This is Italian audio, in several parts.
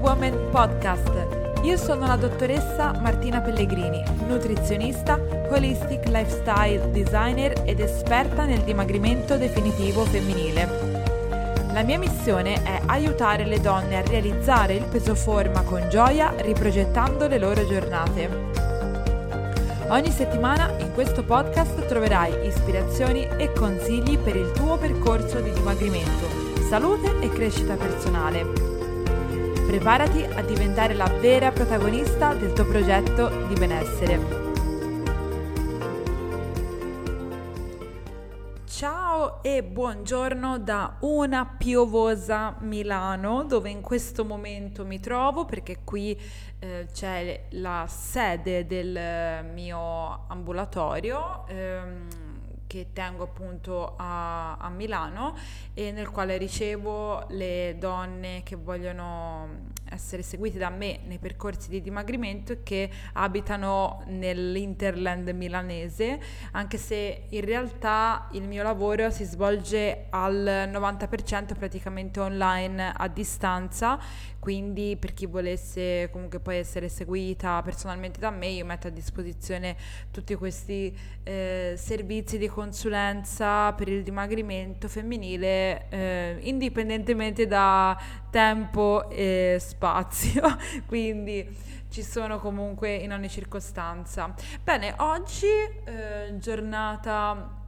Woman Podcast. Io sono la dottoressa Martina Pellegrini, nutrizionista, holistic lifestyle designer ed esperta nel dimagrimento definitivo femminile. La mia missione è aiutare le donne a realizzare il peso forma con gioia riprogettando le loro giornate. Ogni settimana in questo podcast troverai ispirazioni e consigli per il tuo percorso di dimagrimento salute e crescita personale. Preparati a diventare la vera protagonista del tuo progetto di benessere. Ciao e buongiorno da una piovosa Milano dove in questo momento mi trovo perché qui eh, c'è la sede del mio ambulatorio. Ehm, che tengo appunto a, a, Milano e nel quale ricevo le donne che vogliono essere seguite da me nei percorsi di dimagrimento che abitano nell'Interland milanese, anche se in realtà il mio lavoro si svolge al 90% praticamente online a distanza quindi per chi volesse comunque poi essere seguita personalmente da me io metto a disposizione tutti questi eh, servizi di consulenza per il dimagrimento femminile eh, indipendentemente da tempo e spazio. Quindi ci sono comunque in ogni circostanza. Bene oggi eh, giornata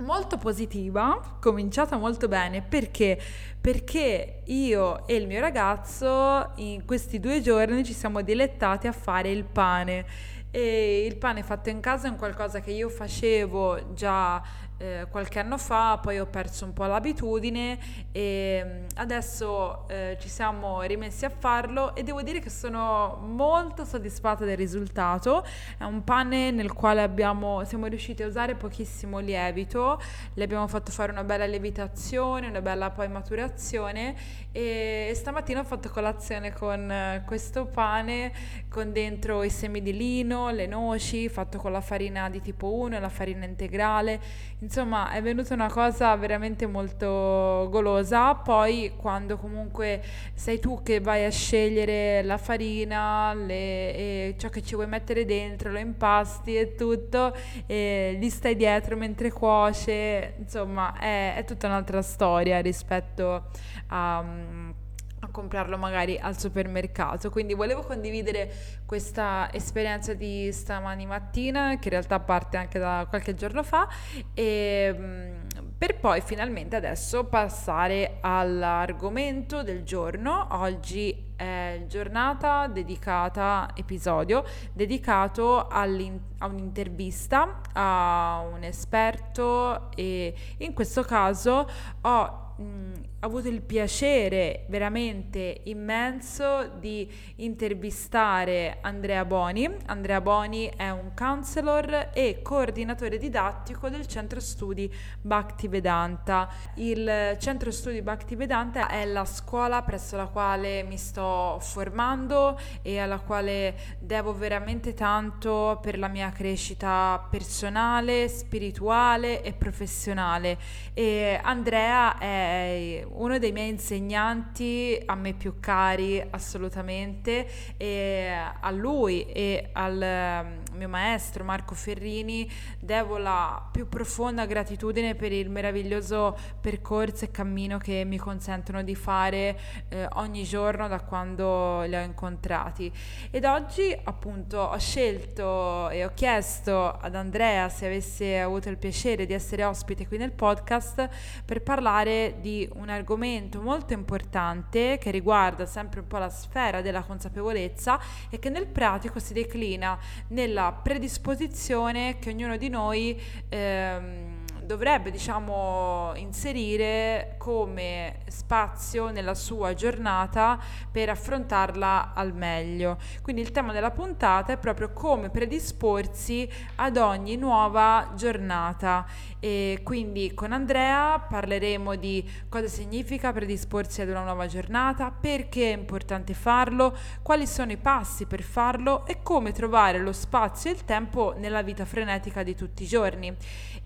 molto positiva, cominciata molto bene perché? Perché io e il mio ragazzo in questi due giorni ci siamo dilettati a fare il pane e il pane fatto in casa è un qualcosa che io facevo già eh, qualche anno fa, poi ho perso un po' l'abitudine e mm, adesso eh, ci siamo rimessi a farlo e devo dire che sono molto soddisfatta del risultato. È un pane nel quale abbiamo, siamo riusciti a usare pochissimo lievito, le abbiamo fatto fare una bella lievitazione, una bella poi maturazione e stamattina ho fatto colazione con eh, questo pane con dentro i semi di lino, le noci, fatto con la farina di tipo 1 e la farina integrale Insomma, è venuta una cosa veramente molto golosa. Poi, quando comunque sei tu che vai a scegliere la farina, le, ciò che ci vuoi mettere dentro, lo impasti e tutto, e gli stai dietro mentre cuoce, insomma, è, è tutta un'altra storia rispetto a. Um, a comprarlo magari al supermercato. Quindi volevo condividere questa esperienza di stamani mattina, che in realtà parte anche da qualche giorno fa, e, mm, per poi finalmente adesso passare all'argomento del giorno. Oggi è giornata dedicata, episodio dedicato a un'intervista a un esperto e in questo caso ho mh, avuto il piacere veramente immenso di intervistare Andrea Boni. Andrea Boni è un counselor e coordinatore didattico del centro studi Bhaktivedanta. Il centro studi Bhaktivedanta è la scuola presso la quale mi sto formando e alla quale devo veramente tanto per la mia crescita personale, spirituale e professionale. E Andrea è uno dei miei insegnanti a me più cari assolutamente e a lui e al mio maestro Marco Ferrini devo la più profonda gratitudine per il meraviglioso percorso e cammino che mi consentono di fare eh, ogni giorno da quando li ho incontrati. Ed oggi appunto ho scelto e ho chiesto ad Andrea se avesse avuto il piacere di essere ospite qui nel podcast per parlare di un argomento molto importante che riguarda sempre un po' la sfera della consapevolezza e che nel pratico si declina nella predisposizione che ognuno di noi ehm, dovrebbe diciamo inserire come spazio nella sua giornata per affrontarla al meglio. Quindi il tema della puntata è proprio come predisporsi ad ogni nuova giornata e quindi con Andrea parleremo di cosa significa predisporsi ad una nuova giornata, perché è importante farlo, quali sono i passi per farlo e come trovare lo spazio e il tempo nella vita frenetica di tutti i giorni.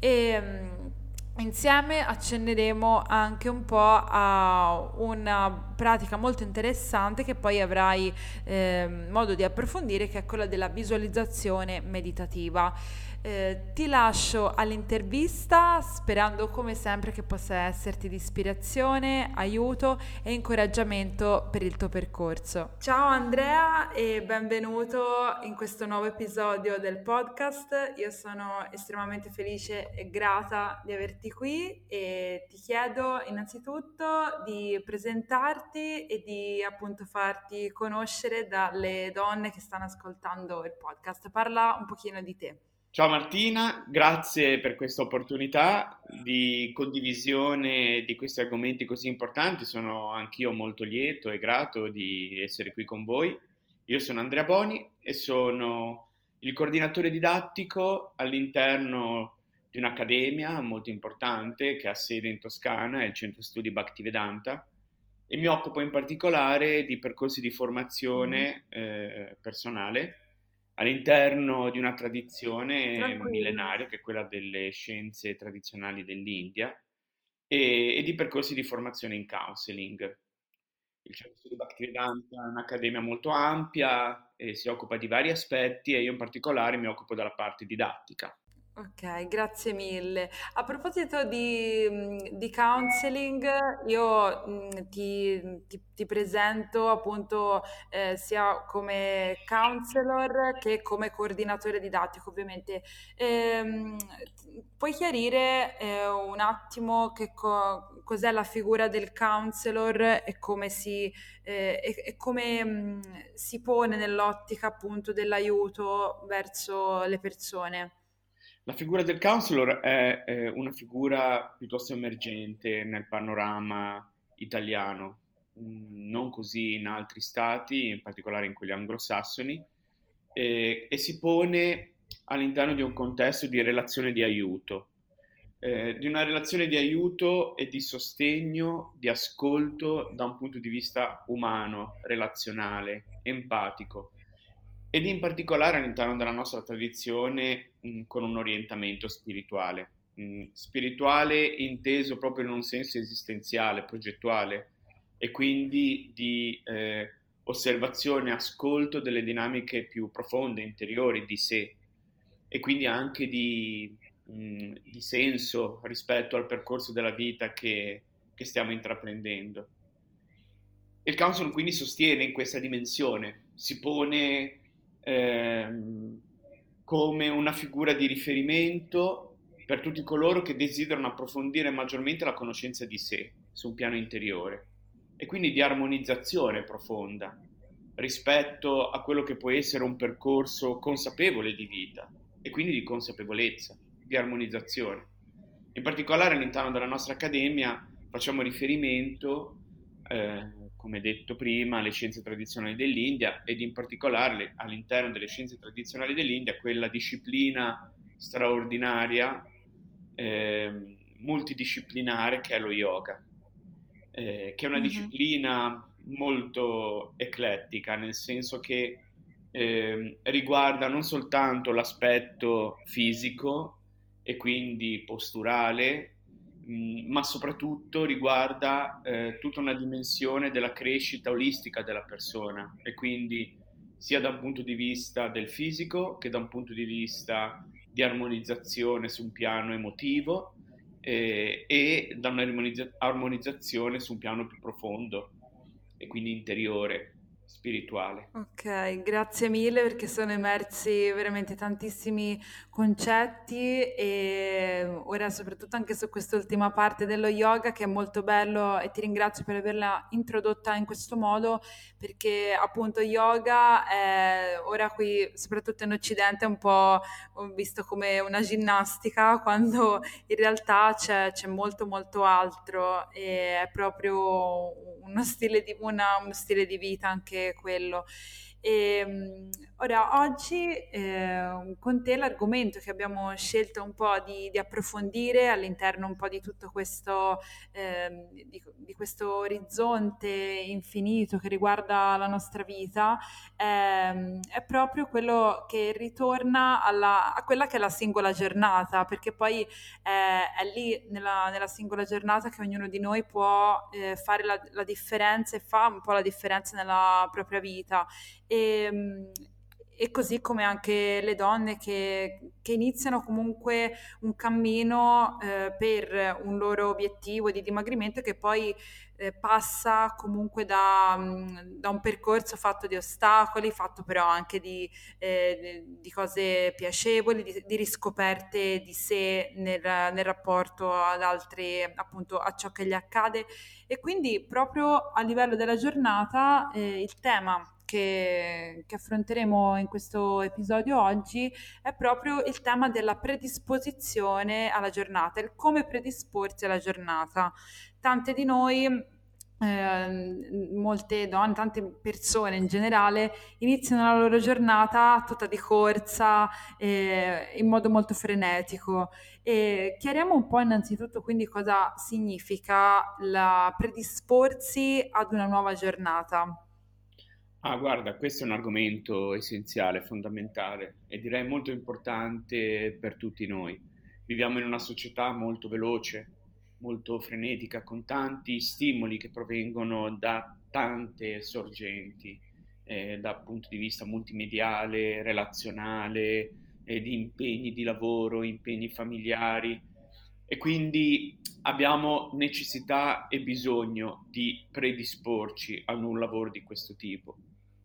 E, Insieme accenneremo anche un po' a una pratica molto interessante che poi avrai eh, modo di approfondire, che è quella della visualizzazione meditativa. Eh, ti lascio all'intervista sperando come sempre che possa esserti di ispirazione, aiuto e incoraggiamento per il tuo percorso. Ciao Andrea e benvenuto in questo nuovo episodio del podcast. Io sono estremamente felice e grata di averti qui e ti chiedo innanzitutto di presentarti e di appunto farti conoscere dalle donne che stanno ascoltando il podcast. Parla un pochino di te. Ciao Martina, grazie per questa opportunità di condivisione di questi argomenti così importanti. Sono anch'io molto lieto e grato di essere qui con voi. Io sono Andrea Boni e sono il coordinatore didattico all'interno di un'accademia molto importante che ha sede in Toscana, è il Centro Studi Bhaktivedanta, e mi occupo in particolare di percorsi di formazione mm. eh, personale all'interno di una tradizione Tranquillo. millenaria che è quella delle scienze tradizionali dell'India e, e di percorsi di formazione in counseling. Il Centro di Bhaktivedanta è un'accademia molto ampia e si occupa di vari aspetti e io in particolare mi occupo della parte didattica. Ok, grazie mille. A proposito di, mm, di counseling, io mm, ti, ti- ti presento appunto eh, sia come counselor che come coordinatore didattico, ovviamente. Ehm, puoi chiarire eh, un attimo che co- cos'è la figura del counselor e come si, eh, e, e come mm, si pone nell'ottica appunto dell'aiuto verso le persone? La figura del counselor è, è una figura piuttosto emergente nel panorama italiano, mm, non così in altri stati, in particolare in quelli anglosassoni, e, e si pone all'interno di un contesto di relazione di aiuto, eh, di una relazione di aiuto e di sostegno, di ascolto da un punto di vista umano, relazionale, empatico ed in particolare all'interno della nostra tradizione mh, mm, con un orientamento spirituale. Mh, mm, spirituale inteso proprio in un senso esistenziale, progettuale e quindi di eh, osservazione, ascolto delle dinamiche più profonde, interiori di sé e quindi anche di, mh, mm, di senso rispetto al percorso della vita che, che stiamo intraprendendo. Il Council quindi sostiene in questa dimensione, si pone ehm, come una figura di riferimento per tutti coloro che desiderano approfondire maggiormente la conoscenza di sé su un piano interiore e quindi di armonizzazione profonda rispetto a quello che può essere un percorso consapevole di vita e quindi di consapevolezza, di armonizzazione. In particolare all'interno della nostra accademia facciamo riferimento eh, come detto prima, le scienze tradizionali dell'India ed in particolare all'interno delle scienze tradizionali dell'India quella disciplina straordinaria, eh, multidisciplinare che è lo yoga, eh, che è una mm-hmm. disciplina molto eclettica, nel senso che eh, riguarda non soltanto l'aspetto fisico e quindi posturale, ma soprattutto riguarda eh, tutta una dimensione della crescita olistica della persona e quindi sia da un punto di vista del fisico che da un punto di vista di armonizzazione su un piano emotivo eh, e da un'armonizzazione su un piano più profondo e quindi interiore spirituale. Ok, grazie mille perché sono emersi veramente tantissimi concetti e ora soprattutto anche su quest'ultima parte dello yoga che è molto bello e ti ringrazio per averla introdotta in questo modo perché appunto yoga è ora qui soprattutto in occidente è un po' visto come una ginnastica quando in realtà c'è, c'è molto molto altro e è proprio uno stile di, una, uno stile di vita anche quello. E, ehm, Ora, oggi eh, con te l'argomento che abbiamo scelto un po' di, di approfondire all'interno un po' di tutto questo, ehm, di, di questo orizzonte infinito che riguarda la nostra vita, ehm, è proprio quello che ritorna alla, a quella che è la singola giornata, perché poi eh, è lì nella, nella singola giornata che ognuno di noi può eh, fare la, la differenza e fa un po' la differenza nella propria vita. E, e così come anche le donne che, che iniziano comunque un cammino eh, per un loro obiettivo di dimagrimento che poi eh, passa comunque da, mm, da, un percorso fatto di ostacoli, fatto però anche di, eh, di cose piacevoli, di, di, riscoperte di sé nel, nel rapporto ad altri, appunto a ciò che gli accade. E quindi proprio a livello della giornata eh, il tema che, che, affronteremo in questo episodio oggi è proprio il tema della predisposizione alla giornata, il come predisporsi alla giornata. Tante di noi eh, molte donne, tante persone in generale iniziano la loro giornata tutta di corsa eh, in modo molto frenetico. E chiariamo un po' innanzitutto quindi cosa significa la predisporsi ad una nuova giornata. Ah, guarda, questo è un argomento essenziale, fondamentale e direi molto importante per tutti noi. Viviamo in una società molto veloce, molto frenetica, con tanti stimoli che provengono da tante sorgenti, eh, dal punto di vista multimediale, relazionale, eh, di impegni di lavoro, impegni familiari e quindi abbiamo necessità e bisogno di predisporci a un lavoro di questo tipo.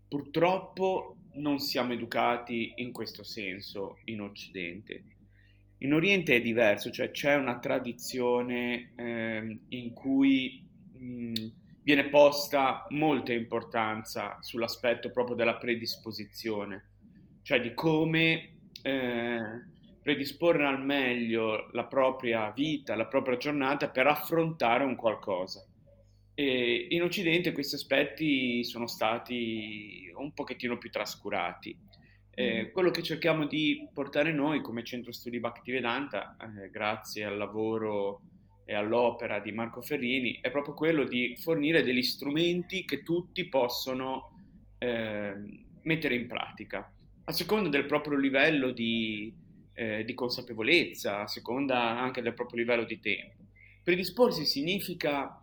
Purtroppo non siamo educati in questo senso in Occidente. In Oriente è diverso, cioè c'è una tradizione eh, in cui mh, viene posta molta importanza sull'aspetto proprio della predisposizione, cioè di come eh, predisporre al meglio la propria vita, la propria giornata per affrontare un qualcosa. E in Occidente questi aspetti sono stati un pochettino più trascurati. Eh, mm. quello che cerchiamo di portare noi come Centro Studi Bhaktivedanta, eh, grazie al lavoro e all'opera di Marco Ferrini, è proprio quello di fornire degli strumenti che tutti possono eh, mettere in pratica, a seconda del proprio livello di, eh, di consapevolezza, a seconda anche del proprio livello di tempo. Predisporsi significa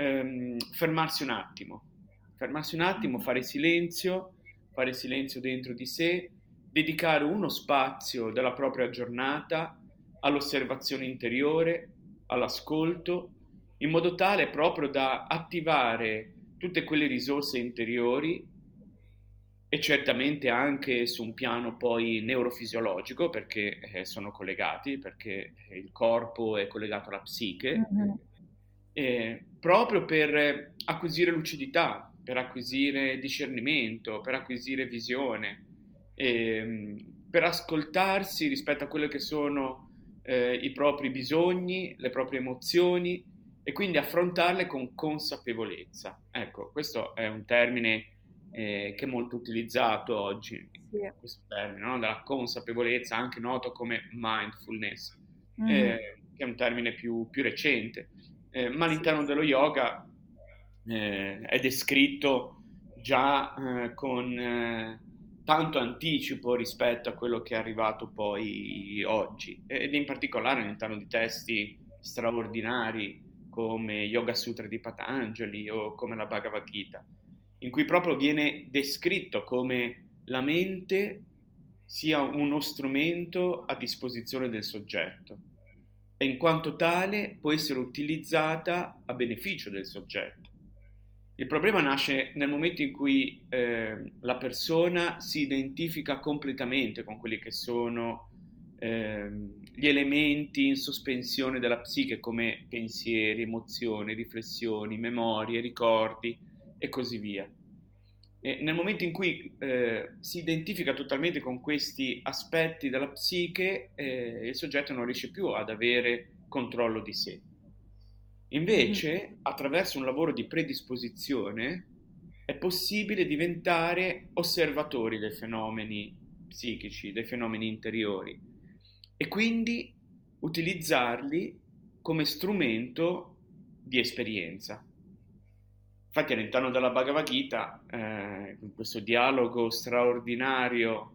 ehm, fermarsi un attimo, fermarsi un attimo, fare silenzio, fare silenzio dentro di sé, dedicare uno spazio della propria giornata all'osservazione interiore, all'ascolto, in modo tale proprio da attivare tutte quelle risorse interiori e certamente anche su un piano poi neurofisiologico perché eh, sono collegati, perché il corpo è collegato alla psiche, mm-hmm. Eh, proprio per acquisire lucidità, per acquisire discernimento, per acquisire visione, eh, per ascoltarsi rispetto a quelli che sono eh, i propri bisogni, le proprie emozioni e quindi affrontarle con consapevolezza. Ecco, questo è un termine eh, che è molto utilizzato oggi, sì. questo termine no? della consapevolezza, anche noto come mindfulness, mm. che è un termine più, più recente eh, ma all'interno dello yoga eh, è descritto già eh, con eh, tanto anticipo rispetto a quello che è arrivato poi oggi. Ed in particolare all'interno di testi straordinari come Yoga Sutra di Patanjali o come la Bhagavad Gita, in cui proprio viene descritto come la mente sia uno strumento a disposizione del soggetto e in quanto tale può essere utilizzata a beneficio del soggetto. Il problema nasce nel momento in cui eh, la persona si identifica completamente con quelli che sono eh, gli elementi in sospensione della psiche come pensieri, emozioni, riflessioni, memorie, ricordi e così via. E nel momento in cui eh, si identifica totalmente con questi aspetti della psiche, eh, il soggetto non riesce più ad avere controllo di sé. Invece, mm-hmm. attraverso un lavoro di predisposizione, è possibile diventare osservatori dei fenomeni psichici, dei fenomeni interiori e quindi utilizzarli come strumento di esperienza. Infatti all'interno della Bhagavad Gita, eh, questo dialogo straordinario,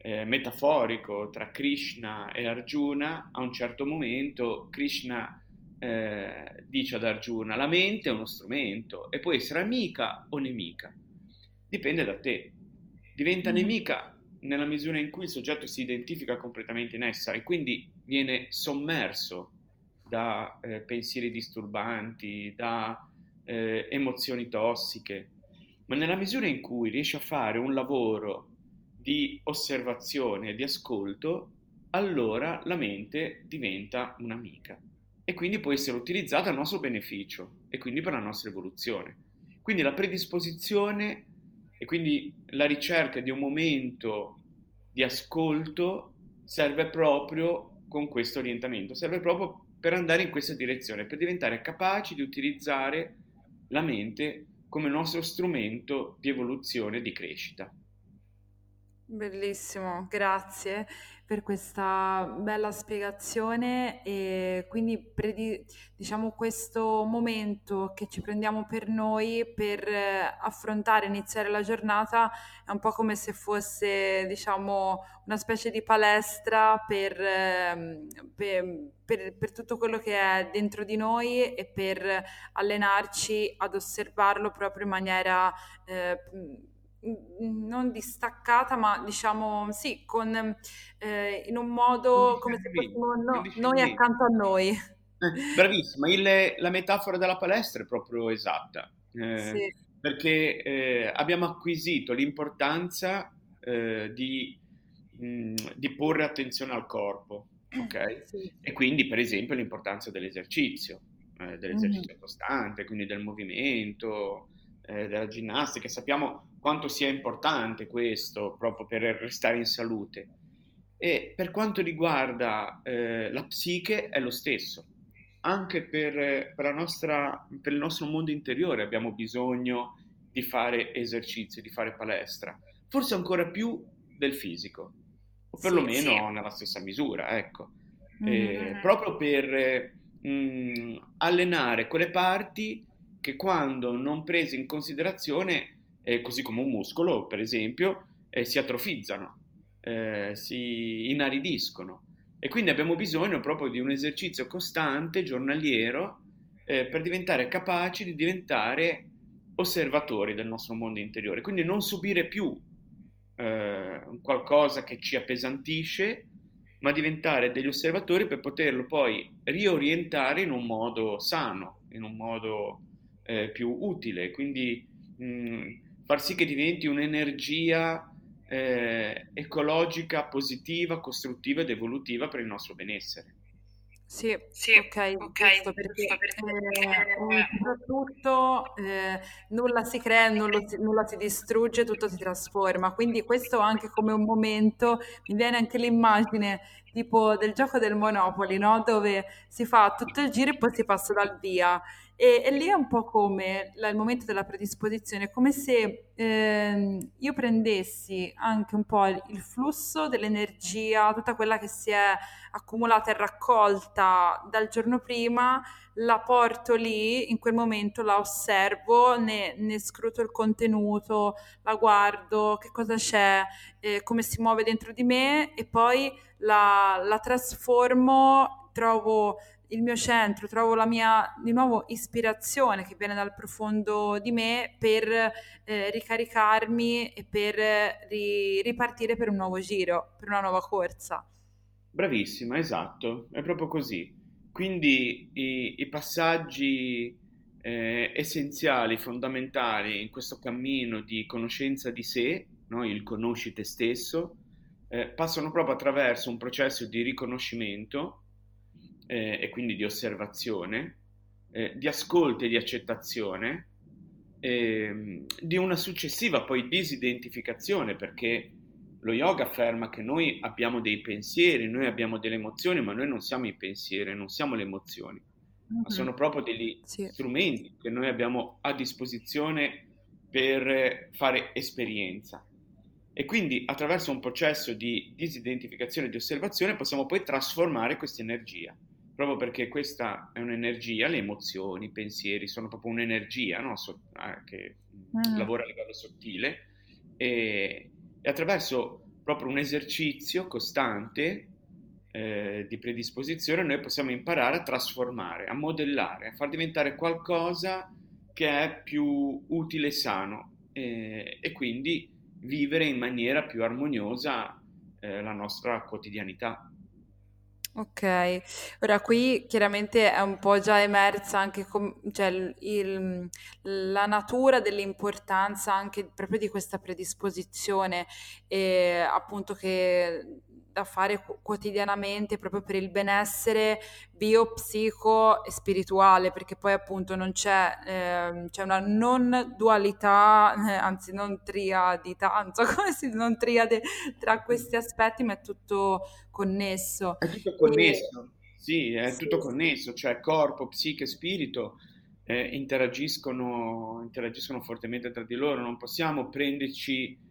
eh, metaforico tra Krishna e Arjuna, a un certo momento Krishna eh, dice ad Arjuna, la mente è uno strumento e può essere amica o nemica, dipende da te. Diventa mm. nemica nella misura in cui il soggetto si identifica completamente in essa e quindi viene sommerso da eh, pensieri disturbanti, da eh, emozioni tossiche, ma nella misura in cui riesce a fare un lavoro di osservazione di ascolto, allora la mente diventa un'amica e quindi può essere utilizzata a nostro beneficio e quindi per la nostra evoluzione. Quindi la predisposizione e quindi la ricerca di un momento di ascolto serve proprio con questo orientamento, serve proprio per andare in questa direzione, per diventare capaci di utilizzare la mente come nostro strumento di evoluzione e di crescita. Bellissimo, grazie per questa bella spiegazione e quindi predi- diciamo questo momento che ci prendiamo per noi per eh, affrontare, iniziare la giornata è un po' come se fosse diciamo una specie di palestra per, eh, per, per, per tutto quello che è dentro di noi e per allenarci ad osservarlo proprio in maniera eh, non distaccata, ma diciamo sì, con, eh, in un modo come se fossimo no, noi accanto a noi. Eh, bravissima, il, la metafora della palestra è proprio esatta, eh, sì. perché eh, abbiamo acquisito l'importanza eh, di, mh, mm, di, porre attenzione al corpo, ok? Sì. E quindi per esempio l'importanza dell'esercizio, eh, dell'esercizio mm-hmm. costante, quindi del movimento, della ginnastica, sappiamo quanto sia importante questo proprio per restare in salute. E per quanto riguarda eh, la psiche è lo stesso. Anche per, per, nostra, per, il nostro mondo interiore abbiamo bisogno di fare esercizi, di fare palestra, forse ancora più del fisico, o perlomeno sì, sì. nella stessa misura, ecco. Mm-hmm. Eh, proprio per mh, mm, allenare quelle parti che quando non prese in considerazione eh, così come un muscolo, per esempio, eh, si atrofizzano, eh, si inaridiscono. E quindi abbiamo bisogno proprio di un esercizio costante, giornaliero, eh, per diventare capaci di diventare osservatori del nostro mondo interiore. Quindi non subire più eh, qualcosa che ci appesantisce, ma diventare degli osservatori per poterlo poi riorientare in un modo sano, in un modo eh, più utile. Quindi mh, mm, far sì che diventi un'energia eh, ecologica, positiva, costruttiva ed evolutiva per il nostro benessere. Sì, sì, ok, ok, perché, perché eh, soprattutto eh, nulla si crea, nulla, nulla si distrugge, tutto si trasforma, quindi questo anche come un momento, mi viene anche l'immagine tipo del gioco del Monopoli, no? Dove si fa tutto il giro e poi si passa dal via e, e lì è un po' come la, il momento della predisposizione, come se eh, io prendessi anche un po' il, il flusso dell'energia, tutta quella che si è accumulata e raccolta dal giorno prima, la porto lì, in quel momento la osservo, ne, ne scruto il contenuto, la guardo, che cosa c'è, eh, come si muove dentro di me e poi la, la trasformo, trovo il mio centro, trovo la mia di nuovo ispirazione che viene dal profondo di me per eh, ricaricarmi e per ri- ripartire per un nuovo giro, per una nuova corsa. Bravissima, esatto, è proprio così. Quindi i, i passaggi eh, essenziali, fondamentali in questo cammino di conoscenza di sé, no? il conosci te stesso, eh, passano proprio attraverso un processo di riconoscimento eh, e quindi di osservazione, eh, di ascolto e di accettazione, eh, di una successiva poi disidentificazione, perché lo yoga afferma che noi abbiamo dei pensieri, noi abbiamo delle emozioni, ma noi non siamo i pensieri, non siamo le emozioni, mm-hmm. ma sono proprio degli sì. strumenti che noi abbiamo a disposizione per fare esperienza. E quindi attraverso un processo di disidentificazione e di osservazione possiamo poi trasformare questa energia, proprio perché questa è un'energia, le emozioni, i pensieri sono proprio un'energia no? so- eh, che mm. lavora a livello sottile e, e, attraverso proprio un esercizio costante eh, di predisposizione noi possiamo imparare a trasformare, a modellare, a far diventare qualcosa che è più utile e sano eh, e quindi vivere in maniera più armoniosa eh, la nostra quotidianità. Ok, ora qui chiaramente è un po' già emersa anche com- cioè, il- la natura dell'importanza anche proprio di questa predisposizione e appunto che da fare quotidianamente proprio per il benessere bio, psico e spirituale, perché poi appunto non c'è, eh, c'è una non dualità, eh, anzi non triadità, non so come si non triade tra questi aspetti, ma è tutto connesso. È tutto connesso, e... sì, è sì, tutto connesso, cioè corpo, psiche, spirito eh, interagiscono, interagiscono fortemente tra di loro, non possiamo prenderci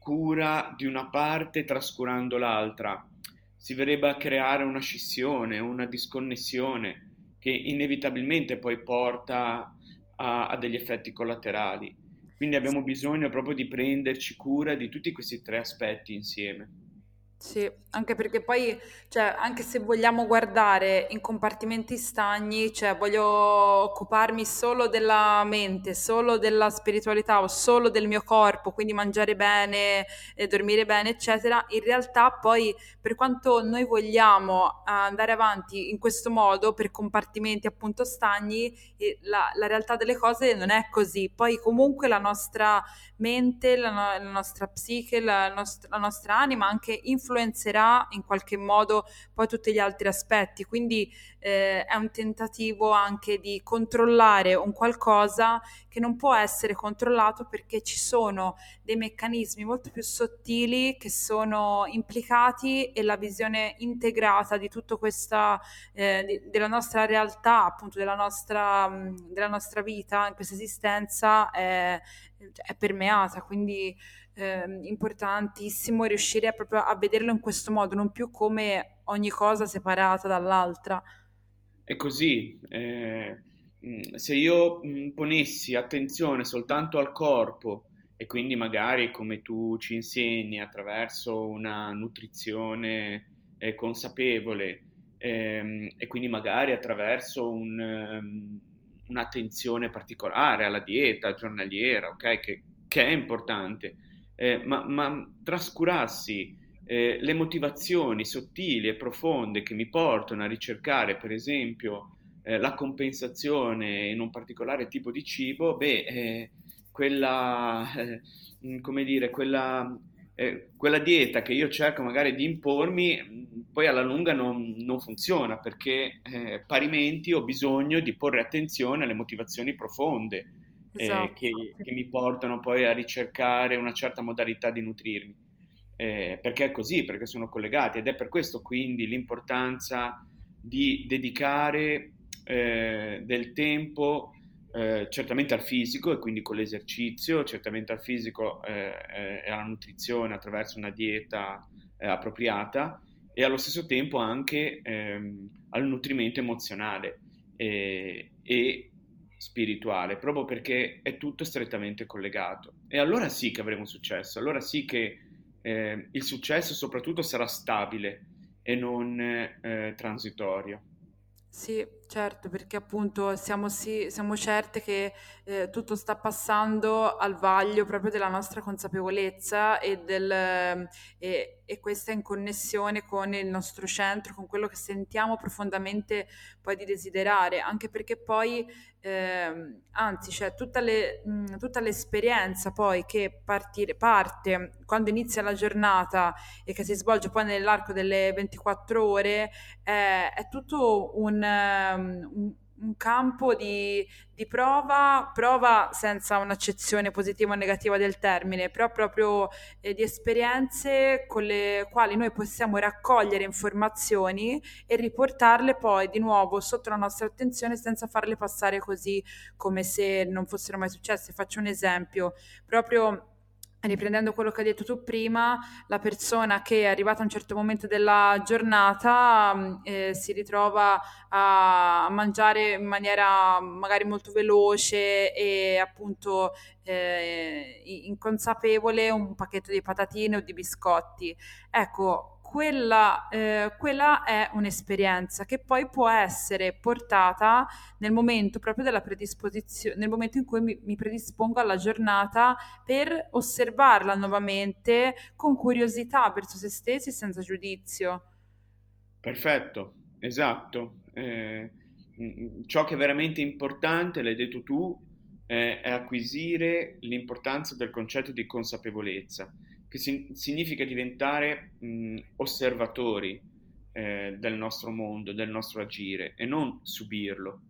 cura di una parte trascurando l'altra. Si verrebbe a creare una scissione, una disconnessione che inevitabilmente poi porta a, a degli effetti collaterali. Quindi abbiamo bisogno proprio di prenderci cura di tutti questi tre aspetti insieme. Sì, anche perché poi, cioè, anche se vogliamo guardare in compartimenti stagni, cioè voglio occuparmi solo della mente, solo della spiritualità o solo del mio corpo, quindi mangiare bene, e dormire bene, eccetera, in realtà poi per quanto noi vogliamo andare avanti in questo modo, per compartimenti appunto stagni, la, la realtà delle cose non è così. Poi comunque la nostra mente, la, la nostra psiche, la, nost- la nostra anima anche influenza influenzerà in qualche modo poi tutti gli altri aspetti. Quindi eh, è un tentativo anche di controllare un qualcosa che non può essere controllato perché ci sono dei meccanismi molto più sottili che sono implicati e la visione integrata di tutta questa eh, di, della nostra realtà, appunto della nostra, della nostra vita in questa esistenza è, è permeata. Quindi eh, importantissimo riuscire proprio a vederlo in questo modo, non più come ogni cosa separata dall'altra. È così. Eh, mm, se io mm, ponessi attenzione soltanto al corpo e quindi magari come tu ci insegni attraverso una nutrizione eh, consapevole ehm, e quindi magari attraverso un, um, un'attenzione particolare alla dieta giornaliera, ok? Che, che è importante eh, ma, ma, trascurassi eh, le motivazioni sottili e profonde che mi portano a ricercare, per esempio, eh, la compensazione in un particolare tipo di cibo, beh, eh, quella, eh, come dire, quella, eh, quella dieta che io cerco magari di impormi, poi alla lunga non, non funziona perché parimenti ho bisogno di porre attenzione alle motivazioni profonde eh, esatto. che, che, mi portano poi a ricercare una certa modalità di nutrirmi. Eh, perché è così, perché sono collegati ed è per questo quindi l'importanza di dedicare eh, del tempo eh, certamente al fisico e quindi con l'esercizio, certamente al fisico eh, eh, e alla nutrizione attraverso una dieta appropriata e allo stesso tempo anche ehm, al nutrimento emozionale e, e spirituale, proprio perché è tutto strettamente collegato. E allora sì che avremo successo, allora sì che eh, il successo soprattutto sarà stabile e non eh, transitorio. Sì, certo, perché appunto siamo, sì, siamo certe che eh, tutto sta passando al vaglio proprio della nostra consapevolezza e, del, e, e questa in connessione con il nostro centro, con quello che sentiamo profondamente poi di desiderare, anche perché poi eh, anzi, cioè tutta, le, mh, tutta, l'esperienza poi che partire, parte quando inizia la giornata e che si svolge poi nell'arco delle 24 ore è, è tutto un, um, un campo di, di, prova, prova senza un'accezione positiva o negativa del termine, però proprio eh, di esperienze con le quali noi possiamo raccogliere informazioni e riportarle poi di nuovo sotto la nostra attenzione senza farle passare così come se non fossero mai successe. Faccio un esempio, proprio riprendendo quello che hai detto tu prima, la persona che è arrivata a un certo momento della giornata mm, eh, si ritrova a mangiare in maniera magari molto veloce e appunto eh, inconsapevole un pacchetto di patatine o di biscotti. Ecco, quella, eh, quella, è un'esperienza che poi può essere portata nel momento proprio della predisposizione, nel momento in cui mi, mi, predispongo alla giornata per osservarla nuovamente con curiosità verso se stessi senza giudizio. Perfetto, esatto. Eh, ciò che è veramente importante, l'hai detto tu, eh, è acquisire l'importanza del concetto di consapevolezza che si- significa diventare mh, osservatori eh, del nostro mondo, del nostro agire e non subirlo.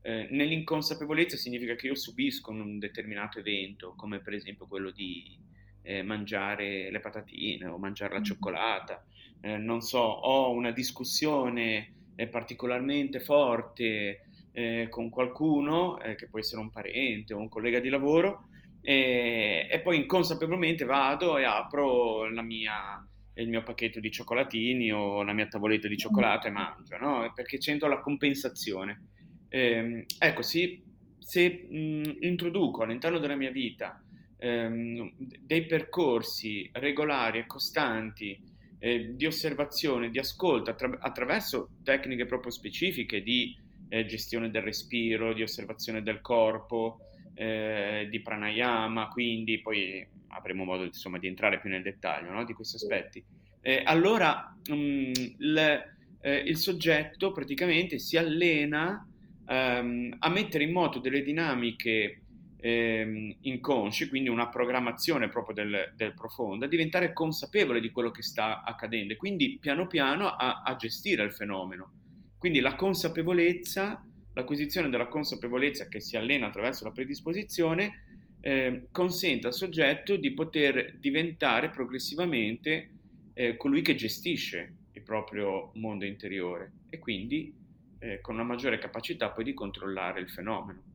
Eh, nell'inconsapevolezza significa che io subisco un determinato evento, come per esempio quello di eh, mangiare le patatine o mangiare la mm. cioccolata. Eh, non so, ho una discussione eh, particolarmente forte eh, con qualcuno, che può essere un parente o un collega di lavoro, e, e poi inconsapevolmente vado e apro mia, il mio pacchetto di cioccolatini o la mia tavoletta di cioccolato e mangio, no? perché sento la compensazione. Eh, ecco, sì, se mh, introduco all'interno della mia vita ehm, dei percorsi regolari e costanti eh, di osservazione, di ascolto attra- attraverso tecniche proprio specifiche di eh, gestione del respiro, di osservazione del corpo, eh, di pranayama, quindi poi avremo modo insomma, di entrare più nel dettaglio no? di questi aspetti. Eh, allora mh, mm, il, eh, il, soggetto praticamente si allena ehm, a mettere in moto delle dinamiche ehm, inconsce, quindi una programmazione proprio del, del, profondo, a diventare consapevole di quello che sta accadendo e quindi piano piano a, a gestire il fenomeno. Quindi la consapevolezza l'acquisizione della consapevolezza che si allena attraverso la predisposizione eh, consente al soggetto di poter diventare progressivamente eh, colui che gestisce il proprio mondo interiore e quindi eh, con una maggiore capacità poi di controllare il fenomeno.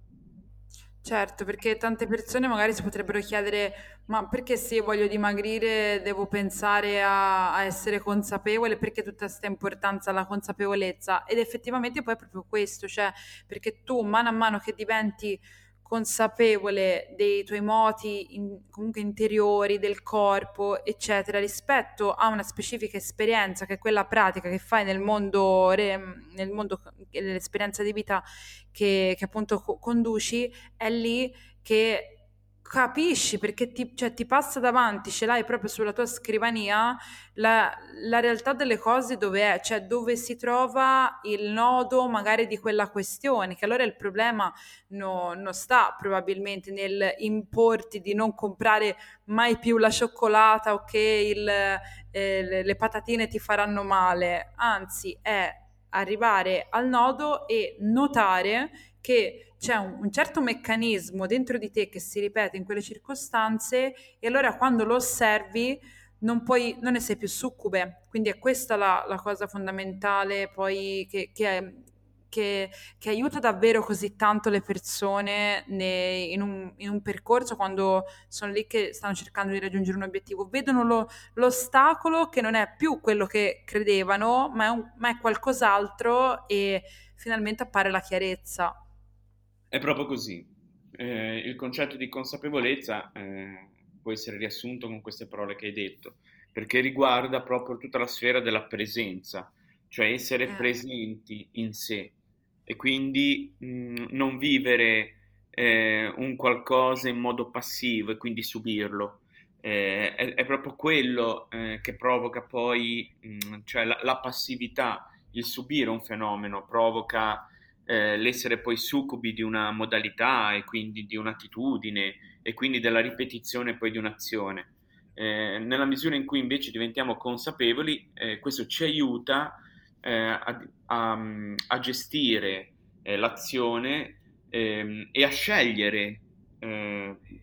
Certo, perché tante persone magari si potrebbero chiedere, ma perché se io voglio dimagrire devo pensare a, a essere consapevole, perché tutta questa importanza alla consapevolezza? Ed effettivamente poi è proprio questo, cioè perché tu mano a mano che diventi consapevole dei tuoi moti in, comunque interiori, del corpo, eccetera, rispetto a una specifica esperienza che è quella pratica che fai nel mondo, nel mondo dell'esperienza di vita che, che appunto conduci, è lì che capisci perché ti, cioè, ti, passa davanti, ce l'hai proprio sulla tua scrivania, la, la, realtà delle cose dove è, cioè dove si trova il nodo magari di quella questione, che allora il problema no, non sta probabilmente nel importi di non comprare mai più la cioccolata o che eh, le patatine ti faranno male, anzi è arrivare al nodo e notare che c'è un, un, certo meccanismo dentro di te che si ripete in quelle circostanze e allora quando lo osservi non, puoi, non ne sei più succube. Quindi è questa la, la cosa fondamentale poi che, che, che, che, aiuta davvero così tanto le persone ne, in, un, in, un, percorso quando sono lì che stanno cercando di raggiungere un obiettivo. Vedono lo, l'ostacolo che non è più quello che credevano, ma è, un, ma è qualcos'altro e finalmente appare la chiarezza. È proprio così. Eh, il concetto di consapevolezza eh, può essere riassunto con queste parole che hai detto, perché riguarda proprio tutta la sfera della presenza, cioè essere eh. presenti in sé e quindi mh, mm, non vivere eh, un qualcosa in modo passivo e quindi subirlo. Eh, è, è, proprio quello eh, che provoca poi, mh, mm, cioè la, la passività, il subire un fenomeno provoca eh, l'essere poi succubi di una modalità e quindi di un'attitudine e quindi della ripetizione poi di un'azione. Eh, nella misura in cui invece diventiamo consapevoli, eh, questo ci aiuta eh, a, a, a, gestire eh, l'azione ehm, e a scegliere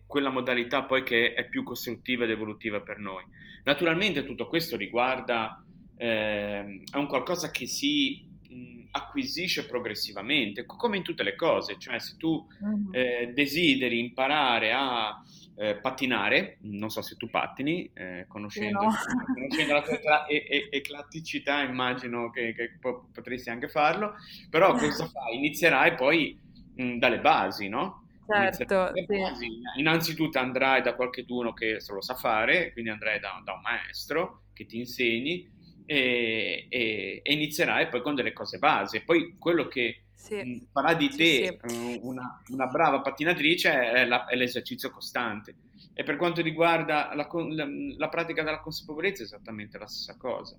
quella modalità poi che è più costruttiva ed evolutiva per noi. Naturalmente tutto questo riguarda, eh, è un qualcosa che si acquisisce progressivamente, come in tutte le cose, cioè se tu mm-hmm. eh, desideri imparare a eh, pattinare, non so se tu pattini, eh, conoscendo, no. conoscendo, la tua eclatticità immagino che, che, potresti anche farlo, però cosa fai? Inizierai poi mh, dalle basi, no? Certo, sì. Innanzitutto andrai da qualcuno che se lo sa fare, quindi andrai da, da un maestro che ti insegni e, e, e, inizierai poi con delle cose base. Poi quello che sì. farà di te sì, sì. Una, una, brava pattinatrice è, la, è, l'esercizio costante. E per quanto riguarda la, la, la pratica della consapevolezza è esattamente la stessa cosa.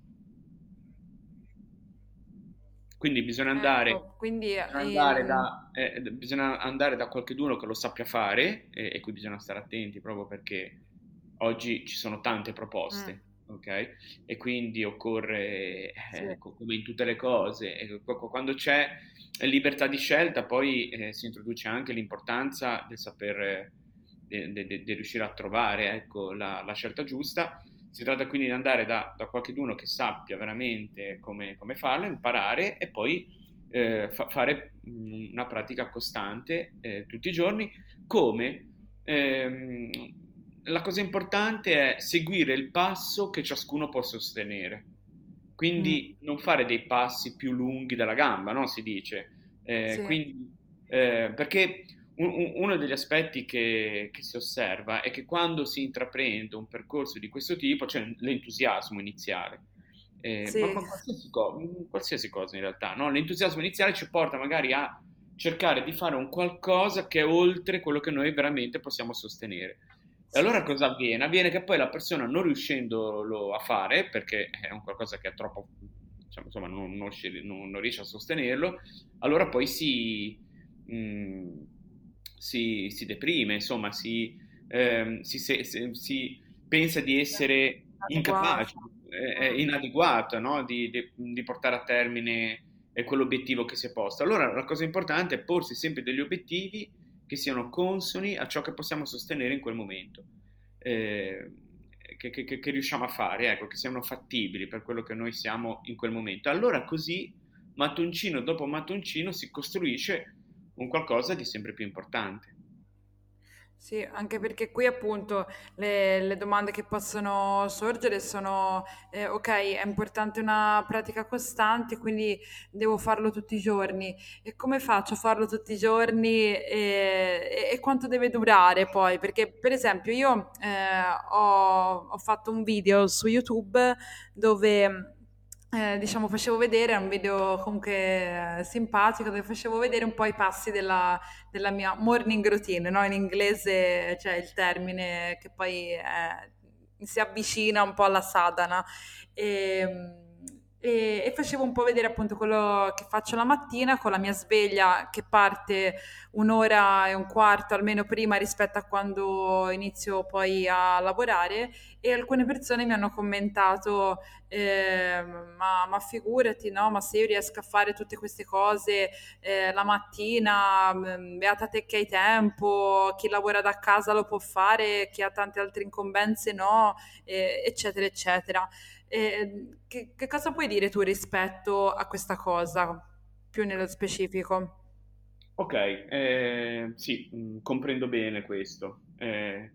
Quindi bisogna andare, ecco, quindi, bisogna, andare ehm... da, eh, bisogna andare da qualcuno che lo sappia fare e, e, qui bisogna stare attenti proprio perché oggi ci sono tante proposte. Mm ok? E quindi occorre, eh, sì. come in tutte le cose, quando c'è libertà di scelta, poi eh, si introduce anche l'importanza del saper, di riuscire a trovare ecco, la, la, scelta giusta. Si tratta quindi di andare da, da qualcuno che sappia veramente come, come farlo, imparare e poi eh, fa, fare una pratica costante eh, tutti i giorni, come ehm, la cosa importante è seguire il passo che ciascuno può sostenere. Quindi mm. non fare dei passi più lunghi della gamba, no? Si dice. Eh, sì. quindi, eh, perché un, uno degli aspetti che, che, si osserva è che quando si intraprende un percorso di questo tipo c'è l'entusiasmo iniziale. Eh, sì. ma, ma qualsiasi, co- qualsiasi, cosa in realtà, no? L'entusiasmo iniziale ci porta magari a cercare di fare un qualcosa che è oltre quello che noi veramente possiamo sostenere. E allora cosa avviene? Avviene che poi la persona non riuscendolo a fare, perché è un qualcosa che è troppo, diciamo, insomma, non, non, non, riesce a sostenerlo, allora poi si, mh, mm, si, si deprime, insomma, si, ehm, si, si, pensa di essere incapace, è, inadeguato no? di, di, di portare a termine quell'obiettivo che si è posto. Allora la cosa importante è porsi sempre degli obiettivi che siano consoni a ciò che possiamo sostenere in quel momento, eh, che, che, che, riusciamo a fare, ecco, che siano fattibili per quello che noi siamo in quel momento. Allora così, mattoncino dopo mattoncino, si costruisce un qualcosa di sempre più importante. Sì, anche perché qui appunto le, le domande che possono sorgere sono, eh, ok, è importante una pratica costante, quindi devo farlo tutti i giorni. E come faccio a farlo tutti i giorni e, e, e quanto deve durare poi? Perché per esempio io eh, ho, ho fatto un video su YouTube dove eh, diciamo, facevo vedere, un video comunque eh, simpatico, dove facevo vedere un po' i passi della, della mia morning routine, no? In inglese c'è il termine che poi è, si avvicina un po' alla sadhana. E, ehm, e, e, facevo un po' vedere appunto quello che faccio la mattina con la mia sveglia che parte un'ora e un quarto almeno prima rispetto a quando inizio poi a lavorare. E alcune persone mi hanno commentato eh, ma, ma, figurati no ma se io riesco a fare tutte queste cose eh, la mattina mm, beata te che hai tempo chi lavora da casa lo può fare chi ha tante altre incombenze no eh, eccetera eccetera eh, che, che, cosa puoi dire tu rispetto a questa cosa, più nello specifico? Ok, eh, sì, mm, comprendo bene questo. Eh,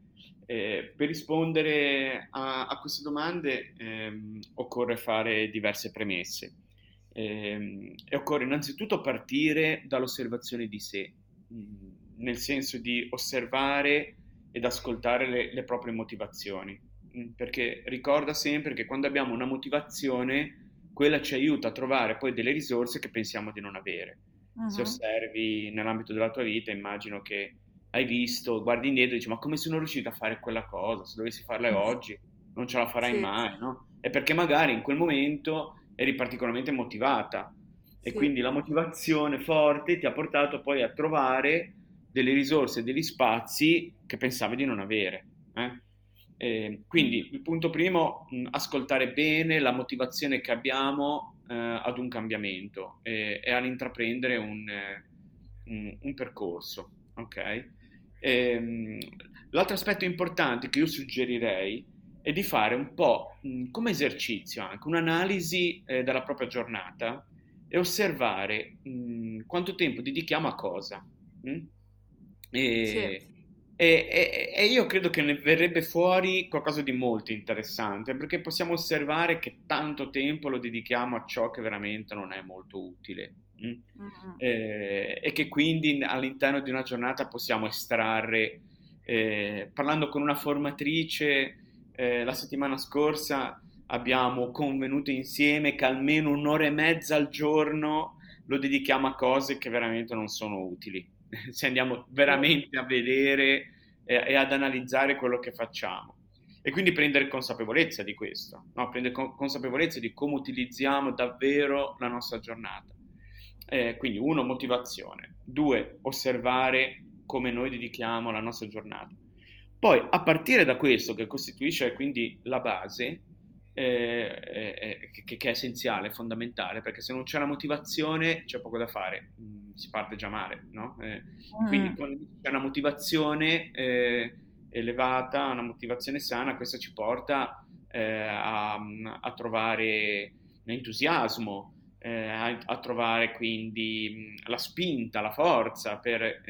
eh, per rispondere a, a queste domande ehm, occorre fare diverse premesse ehm, e occorre innanzitutto partire dall'osservazione di sé, mm, nel senso di osservare ed ascoltare le, le proprie motivazioni perché ricorda sempre che quando abbiamo una motivazione, quella ci aiuta a trovare poi delle risorse che pensiamo di non avere. Uh-huh. Se osservi nell'ambito della tua vita, immagino che hai visto, guardi indietro e dici ma come sono riuscito a fare quella cosa? Se dovessi farla uh-huh. oggi non ce la farai sì. mai, no? È perché magari in quel momento eri particolarmente motivata e sì. quindi la motivazione forte ti ha portato poi a trovare delle risorse, degli spazi che pensavi di non avere. Eh? Eh, quindi il punto primo, mh, ascoltare bene la motivazione che abbiamo eh, ad un cambiamento e, e all'intraprendere un, eh, un, un percorso, ok? Ehm, l'altro aspetto importante che io suggerirei è di fare un po' mh, come esercizio anche un'analisi eh, della propria giornata e osservare mh, quanto tempo dedichiamo a cosa. E, sì. E, e, e, io credo che ne verrebbe fuori qualcosa di molto interessante, perché possiamo osservare che tanto tempo lo dedichiamo a ciò che veramente non è molto utile. Mm? Uh-huh. Eh, e che quindi all'interno di una giornata possiamo estrarre, eh, parlando con una formatrice eh, la settimana scorsa abbiamo convenuto insieme che almeno un'ora e mezza al giorno lo dedichiamo a cose che veramente non sono utili se andiamo veramente a vedere e, e, ad analizzare quello che facciamo. E quindi prendere consapevolezza di questo, no? prendere consapevolezza di come utilizziamo davvero la nostra giornata. Eh, quindi uno, motivazione, due, osservare come noi dedichiamo la nostra giornata. Poi, a partire da questo, che costituisce quindi la base, eh, eh, che, che, è essenziale, fondamentale, perché se non c'è la motivazione c'è poco da fare, mm, si parte già male, no? Mm. Quindi quando c'è una motivazione eh, elevata, una motivazione sana, questo ci porta a, a, trovare entusiasmo, eh, a, a, trovare quindi mm, la spinta, la forza per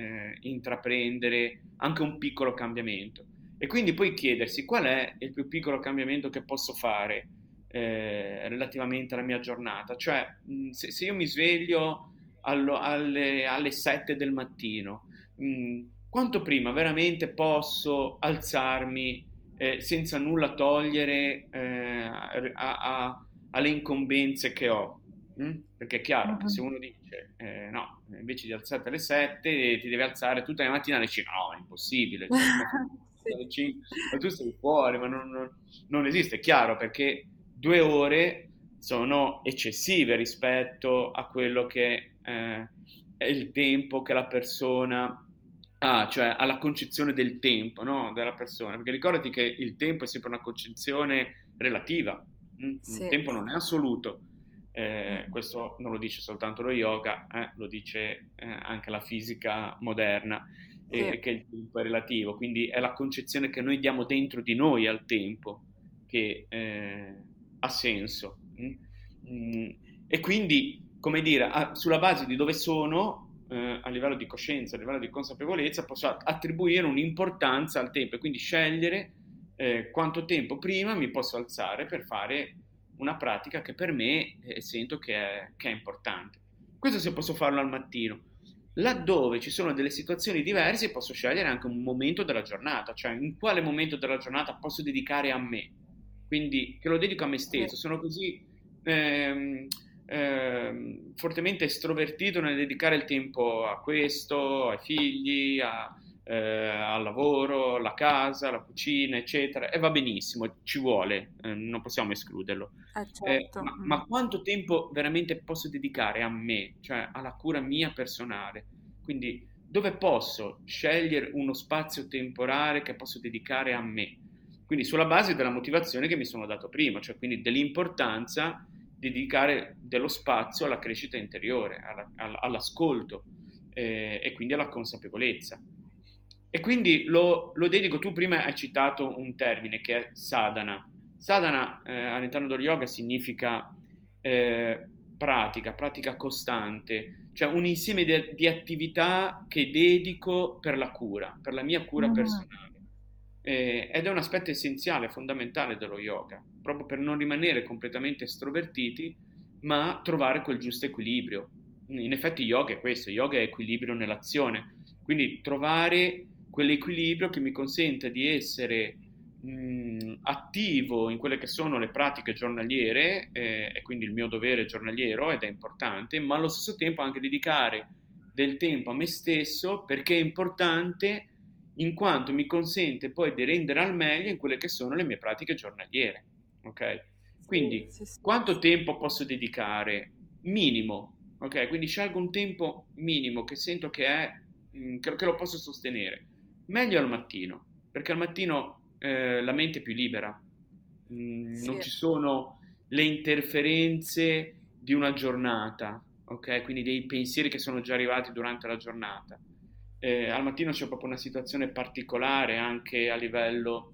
intraprendere anche un piccolo cambiamento. E quindi poi chiedersi qual è il più piccolo cambiamento che posso fare eh, relativamente alla mia giornata. Cioè, mh, se, se, io mi sveglio allo, alle, alle, 7 del mattino, mh, quanto prima veramente posso alzarmi eh, senza nulla togliere eh, a, a, alle incombenze che ho? Mh? Perché è chiaro uh-huh. che se uno dice eh, no, invece di alzarti alle 7 ti devi alzare tutte le mattine alle 5, no, è impossibile. Alle 5, ma tu sei fuori, ma non, non, non esiste, è chiaro, perché due ore sono eccessive rispetto a quello che eh, è il tempo che la persona ha, cioè alla concezione del tempo no? della persona, perché ricordati che il tempo è sempre una concezione relativa, mm? sì. il tempo non è assoluto. Eh, questo non lo dice soltanto lo yoga, eh, lo dice eh, anche la fisica moderna e sì. che il tempo è relativo, quindi è la concezione che noi diamo dentro di noi al tempo che eh, ha senso. Mm? mm e quindi, come dire, a, sulla base di dove sono, eh, a livello di coscienza, a livello di consapevolezza, posso attribuire un'importanza al tempo e quindi scegliere eh, quanto tempo prima mi posso alzare per fare una pratica che per me eh, sento che è, che è importante. Questo se posso farlo al mattino laddove ci sono delle situazioni diverse posso scegliere anche un momento della giornata, cioè in quale momento della giornata posso dedicare a me, quindi che lo dedico a me stesso, sono così ehm, ehm, fortemente estrovertito nel dedicare il tempo a questo, ai figli, a, eh, al lavoro, alla casa, alla cucina, eccetera, e va benissimo, ci vuole, eh, non possiamo escluderlo. Eh, certo. ma, ma, quanto tempo veramente posso dedicare a me, cioè alla cura mia personale? Quindi dove posso scegliere uno spazio temporale che posso dedicare a me? Quindi sulla base della motivazione che mi sono dato prima, cioè quindi dell'importanza di dedicare dello spazio alla crescita interiore, alla, all'ascolto eh, e quindi alla consapevolezza. E quindi lo, lo, dedico, tu prima hai citato un termine che è sadhana. Sadhana eh, all'interno dello yoga significa eh, pratica, pratica costante, cioè un insieme di, di, attività che dedico per la cura, per la mia cura mm. personale. Eh, ed è un aspetto essenziale, fondamentale dello yoga, proprio per non rimanere completamente estrovertiti, ma trovare quel giusto equilibrio. In effetti yoga è questo, yoga è equilibrio nell'azione, quindi trovare quell'equilibrio che mi consente di essere mh, attivo in quelle che sono le pratiche giornaliere eh, e quindi il mio dovere giornaliero ed è importante, ma allo stesso tempo anche dedicare del tempo a me stesso perché è importante in quanto mi consente poi di rendere al meglio in quelle che sono le mie pratiche giornaliere. Ok? Quindi sì, sì, sì. quanto tempo posso dedicare? Minimo. Ok? Quindi scelgo un tempo minimo che sento che, è, che lo posso sostenere meglio al mattino, perché al mattino eh, la mente è più libera, mm, sì. non ci sono le interferenze di una giornata, ok? Quindi dei pensieri che sono già arrivati durante la giornata. Eh, al mattino c'è proprio una situazione particolare anche a livello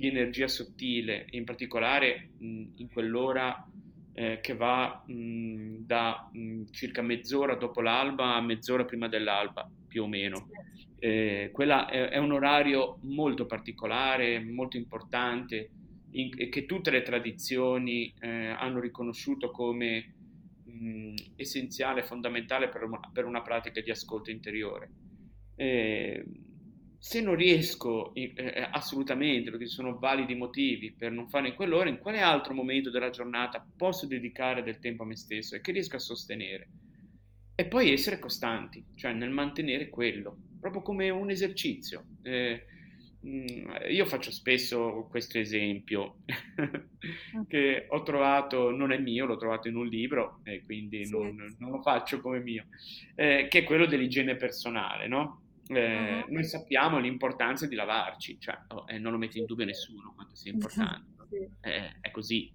di energia sottile, in particolare mh, in quell'ora eh, che va mh, da mh, circa mezz'ora dopo l'alba a mezz'ora prima dell'alba, più o meno. Eh, quella è, è, un orario molto particolare, molto importante, in, che tutte le tradizioni eh, hanno riconosciuto come mh, essenziale, fondamentale per una, per una, pratica di ascolto interiore. Eh, se non riesco eh, eh, assolutamente, perché ci sono validi motivi per non fare in quell'ora, in quale altro momento della giornata posso dedicare del tempo a me stesso e che riesco a sostenere? E poi essere costanti, cioè nel mantenere quello, proprio come un esercizio. Eh, mm, io faccio spesso questo esempio che ho trovato, non è mio, l'ho trovato in un libro e quindi sì. non, non, lo faccio come mio, eh, che è quello dell'igiene personale, no? eh, uh-huh. noi sappiamo l'importanza di lavarci, cioè, oh, eh, non lo mette in dubbio nessuno quanto sia importante. sì. eh, è così.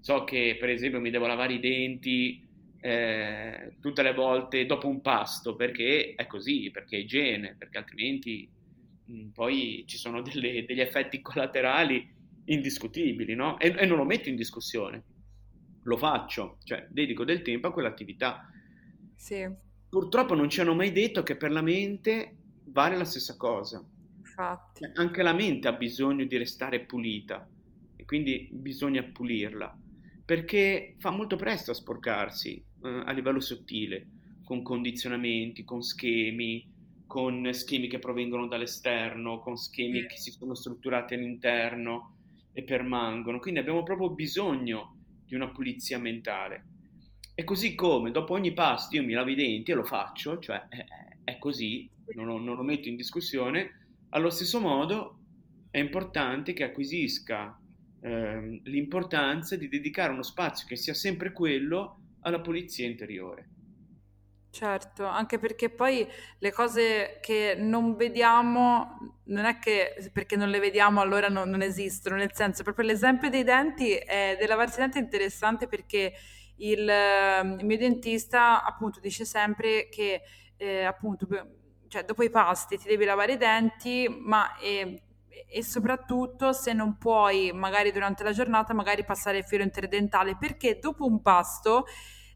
So che per esempio mi devo lavare i denti eh, tutte le volte dopo un pasto perché è così, perché è igiene, perché altrimenti mh, mm, poi ci sono delle, degli effetti collaterali indiscutibili, no? E, e non lo metto in discussione, lo faccio, cioè dedico del tempo a quell'attività. Sì. Purtroppo non ci hanno mai detto che per la mente vale la stessa cosa. Infatti. Cioè, anche la mente ha bisogno di restare pulita e quindi bisogna pulirla perché fa molto presto a sporcarsi eh, a livello sottile, con condizionamenti, con schemi, con schemi che provengono dall'esterno, con schemi che si sono strutturati all'interno e permangono. Quindi abbiamo proprio bisogno di una pulizia mentale. E così come dopo ogni pasto io mi lavo i denti e lo faccio, cioè è, è così, non lo, non lo metto in discussione, allo stesso modo è importante che acquisisca eh, l'importanza di dedicare uno spazio che sia sempre quello alla pulizia interiore. Certo, anche perché poi le cose che non vediamo non è che perché non le vediamo allora non, non esistono, nel senso proprio l'esempio dei denti è, dei lavarsi è interessante perché il, il mio dentista appunto dice sempre che eh, appunto cioè dopo i pasti ti devi lavare i denti, ma e, e soprattutto se non puoi magari durante la giornata magari passare il filo interdentale perché dopo un pasto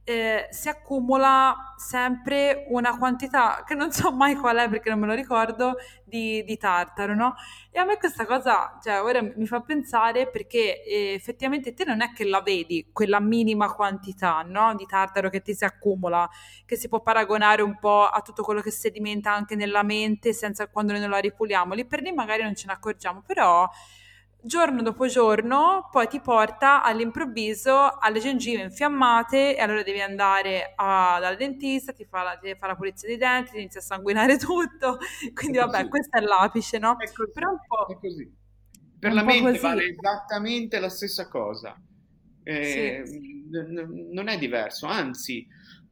eh, si accumula sempre una quantità che non so mai qual è perché non me lo ricordo di, di tartaro, no? E a me questa cosa, cioè, ora mi fa pensare perché eh, effettivamente te non è che la vedi quella minima quantità, no? Di tartaro che ti si accumula, che si può paragonare un po' a tutto quello che sedimenta anche nella mente senza quando noi non la ripuliamo. Lì per lì magari non ce ne accorgiamo, però giorno dopo giorno poi ti porta all'improvviso alle gengive infiammate e allora devi andare a, dal dentista, ti fa, la, ti fa la pulizia dei denti, ti inizia a sanguinare tutto, quindi vabbè questo è l'apice, no? È così, Però un po', è così. Per la mente così. vale esattamente la stessa cosa, eh, sì. n- non è diverso, anzi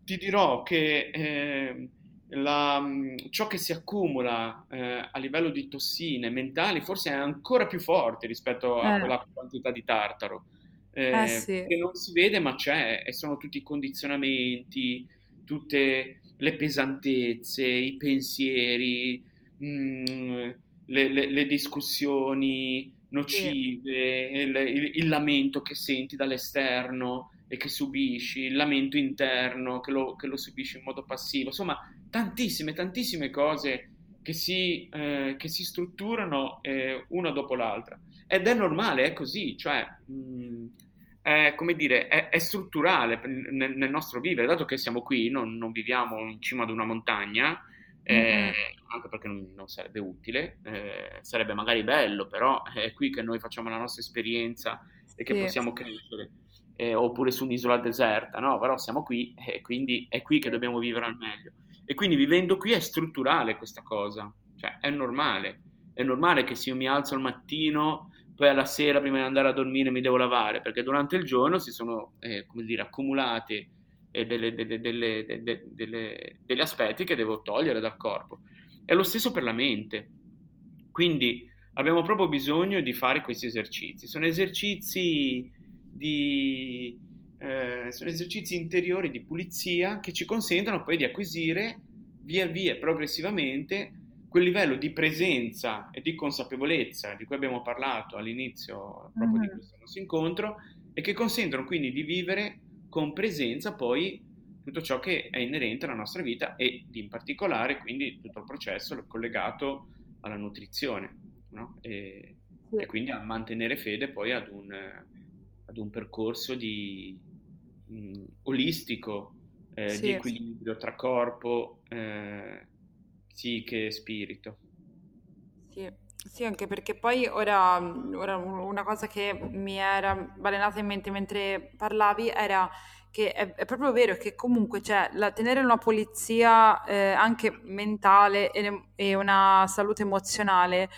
ti dirò che... Eh, la, mm, ciò che si accumula eh, a livello di tossine mentali forse è ancora più forte rispetto a eh. quella quantità di tartaro. Eh, eh, sì. Che non si vede ma c'è e sono tutti i condizionamenti, tutte le pesantezze, i pensieri, mh, mm, le, le, le, discussioni nocive, sì. il, il, il lamento che senti dall'esterno e che subisci, il lamento interno che lo, che lo subisci in modo passivo, insomma tantissime, tantissime cose che si, eh, che si strutturano eh, una dopo l'altra. Ed è normale, è così, cioè mh, mm, è, come dire, è, è strutturale nel, nel, nostro vivere, dato che siamo qui, non, non viviamo in cima ad una montagna, eh, mm-hmm. anche perché non, non sarebbe utile, eh, sarebbe magari bello, però è qui che noi facciamo la nostra esperienza e che sì. possiamo crescere eh, oppure su un'isola deserta, no? Però siamo qui e quindi è qui che dobbiamo vivere al meglio. E quindi vivendo qui è strutturale questa cosa, cioè è normale. È normale che se io mi alzo al mattino, poi alla sera prima di andare a dormire mi devo lavare, perché durante il giorno si sono, eh, come dire, accumulati eh, delle, delle, delle, degli aspetti che devo togliere dal corpo. È lo stesso per la mente. Quindi abbiamo proprio bisogno di fare questi esercizi. Sono esercizi di, eh, sono esercizi interiori di pulizia che ci consentono poi di acquisire via via, progressivamente, quel livello di presenza e di consapevolezza di cui abbiamo parlato all'inizio proprio mm-hmm. di questo nostro incontro e che consentono quindi di vivere con presenza poi tutto ciò che è inerente alla nostra vita e in particolare quindi tutto il processo collegato alla nutrizione no? e, sì. e, quindi a mantenere fede poi ad un, ad un percorso di, mh, olistico eh, sì, di equilibrio tra corpo, eh, psiche e spirito. Sì. Sì, anche perché poi ora, ora, una cosa che mi era balenata in mente mentre parlavi era che è, è proprio vero che comunque c'è la, tenere una pulizia eh, anche mentale e, e, una salute emozionale,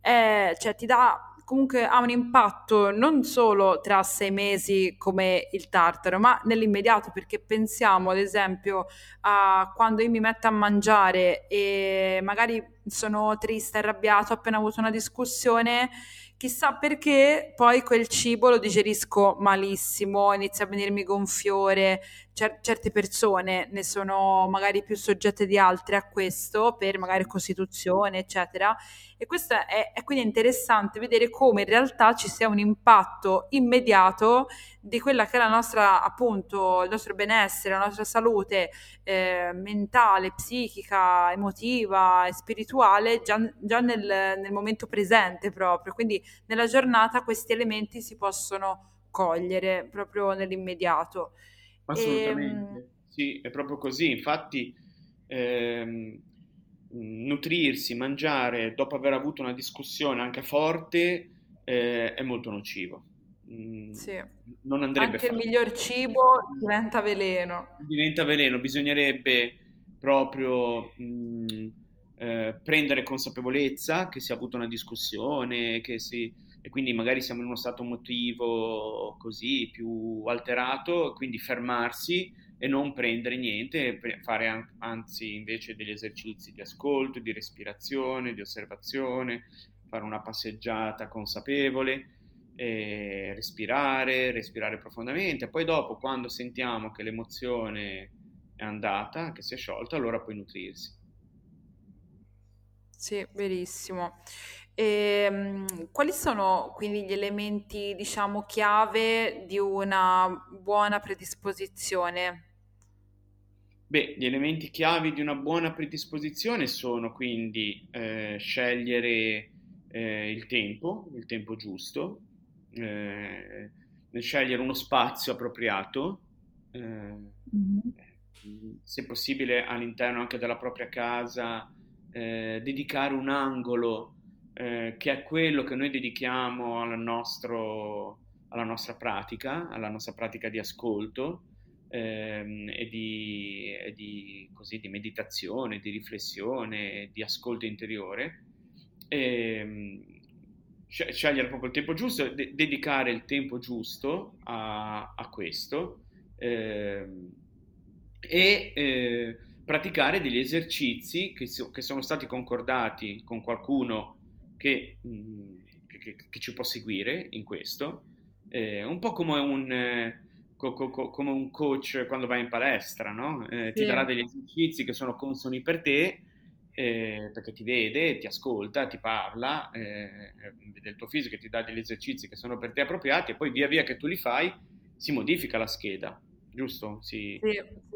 eh, cioè ti dà comunque ha un impatto non solo tra sei mesi come il tartaro, ma nell'immediato, perché pensiamo ad esempio a quando io mi metto a mangiare e magari sono triste, arrabbiato, ho appena avuto una discussione Chissà perché poi quel cibo lo digerisco malissimo, inizia a venirmi gonfiore. Cer- certe persone ne sono magari più soggette di altre a questo, per magari costituzione, eccetera. E questo è, è quindi interessante vedere come in realtà ci sia un impatto immediato di quella che è la nostra, appunto, il nostro benessere, la nostra salute eh, mentale, psichica, emotiva e spirituale già, già nel, nel momento presente proprio. Quindi nella giornata questi elementi si possono cogliere proprio nell'immediato. Assolutamente, e, ehm, sì, è proprio così. Infatti, ehm, nutrirsi, mangiare dopo aver avuto una discussione anche forte eh, è molto nocivo. Mm, sì. Non andrebbe Anche fatto. il miglior cibo diventa veleno. Diventa veleno, bisognerebbe proprio mm, eh, prendere consapevolezza che si è avuta una discussione, che si, e quindi magari siamo in uno stato emotivo così più alterato, quindi fermarsi e non prendere niente, fare anzi invece degli esercizi di ascolto, di respirazione, di osservazione, fare una passeggiata consapevole eh, respirare, respirare profondamente, poi dopo quando sentiamo che l'emozione è andata, che si è sciolta, allora puoi nutrirsi. Sì, verissimo. E, um, quali sono quindi gli elementi, diciamo, chiave di una buona predisposizione? Beh, gli elementi chiavi di una buona predisposizione sono quindi eh, scegliere eh, il tempo, il tempo giusto, eh, scegliere uno spazio appropriato, eh, mm-hmm. se possibile all'interno anche della propria casa, eh, dedicare un angolo eh, che è quello che noi dedichiamo al nostro, alla nostra pratica, alla nostra pratica di ascolto. Ehm, e, di, e di, così, di meditazione, di riflessione, di ascolto interiore. E, ehm, scegliere proprio il tempo giusto, de- dedicare il tempo giusto a, a questo eh, e eh, praticare degli esercizi che, so- che, sono stati concordati con qualcuno che, mm, che, che ci può seguire in questo, eh, un po' come un, co- co- come un coach quando vai in palestra, no? Eh, ti sì. darà degli esercizi che sono consoni per te eh, perché ti vede, ti ascolta, ti parla, eh, vede il tuo fisico ti dà degli esercizi che sono per te appropriati e poi via via che tu li fai si modifica la scheda, giusto? Si,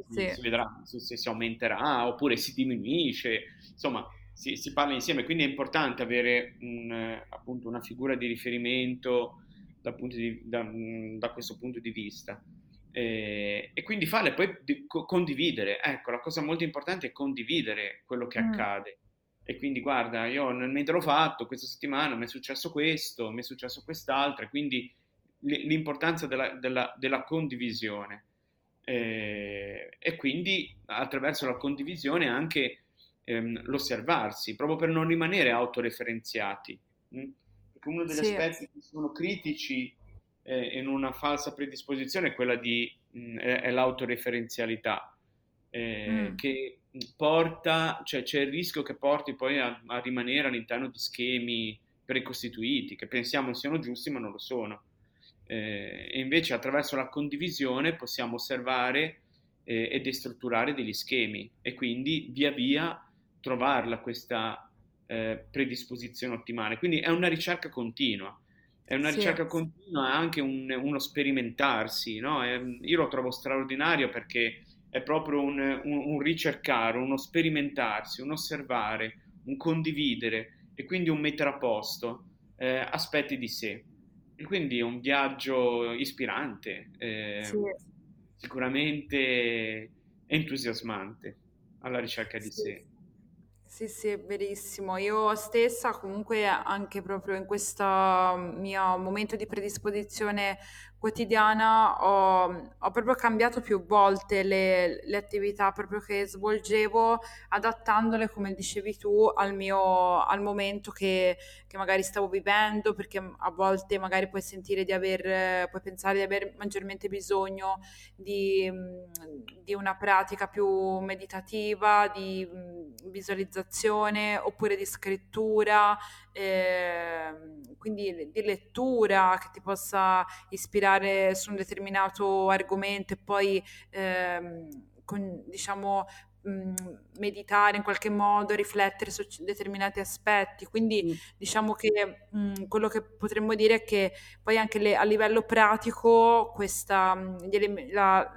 sì, sì. si vedrà se, se, si aumenterà oppure si diminuisce, insomma si, si parla insieme, quindi è importante avere un, appunto una figura di riferimento da, di, da, da questo punto di vista. E, e, quindi farle poi di, co- condividere. Ecco, la cosa molto importante è condividere quello che mm. accade. E quindi guarda, io mentre l'ho fatto questa settimana mi è successo questo, mi è successo quest'altro, e quindi l'importanza della, della, della condivisione. E, e, quindi attraverso la condivisione anche ehm, l'osservarsi, proprio per non rimanere autoreferenziati. Hm? Perché uno degli sì. aspetti che sono critici eh, in una falsa predisposizione è quella di mh, mm, è, è l'autoreferenzialità eh, mm. che porta, cioè c'è il rischio che porti poi a, a, rimanere all'interno di schemi precostituiti che pensiamo siano giusti ma non lo sono. Eh, e invece attraverso la condivisione possiamo osservare eh, e destrutturare degli schemi e quindi via via trovarla questa eh, predisposizione ottimale. Quindi è una ricerca continua. È una sì. ricerca continua, è anche un, uno sperimentarsi, no? È, io lo trovo straordinario perché è proprio un, un, un, ricercare, uno sperimentarsi, un osservare, un condividere e quindi un mettere a posto eh, aspetti di sé. E quindi è un viaggio ispirante, eh, sì. sicuramente entusiasmante alla ricerca di sì. sé. Sì, sì, è verissimo. Io stessa comunque anche proprio in questo mio momento di predisposizione quotidiana ho, ho proprio cambiato più volte le, le, attività proprio che svolgevo, adattandole, come dicevi tu, al mio al momento che, che magari stavo vivendo, perché a volte magari puoi sentire di aver, puoi pensare di aver maggiormente bisogno di, di una pratica più meditativa, di visualizzazione oppure di scrittura, eh, quindi di lettura che ti possa ispirare su un determinato argomento e poi ehm, con, diciamo meditare in qualche modo, riflettere su determinati aspetti. Quindi mm. diciamo che mh, quello che potremmo dire è che poi anche le, a livello pratico questa, la,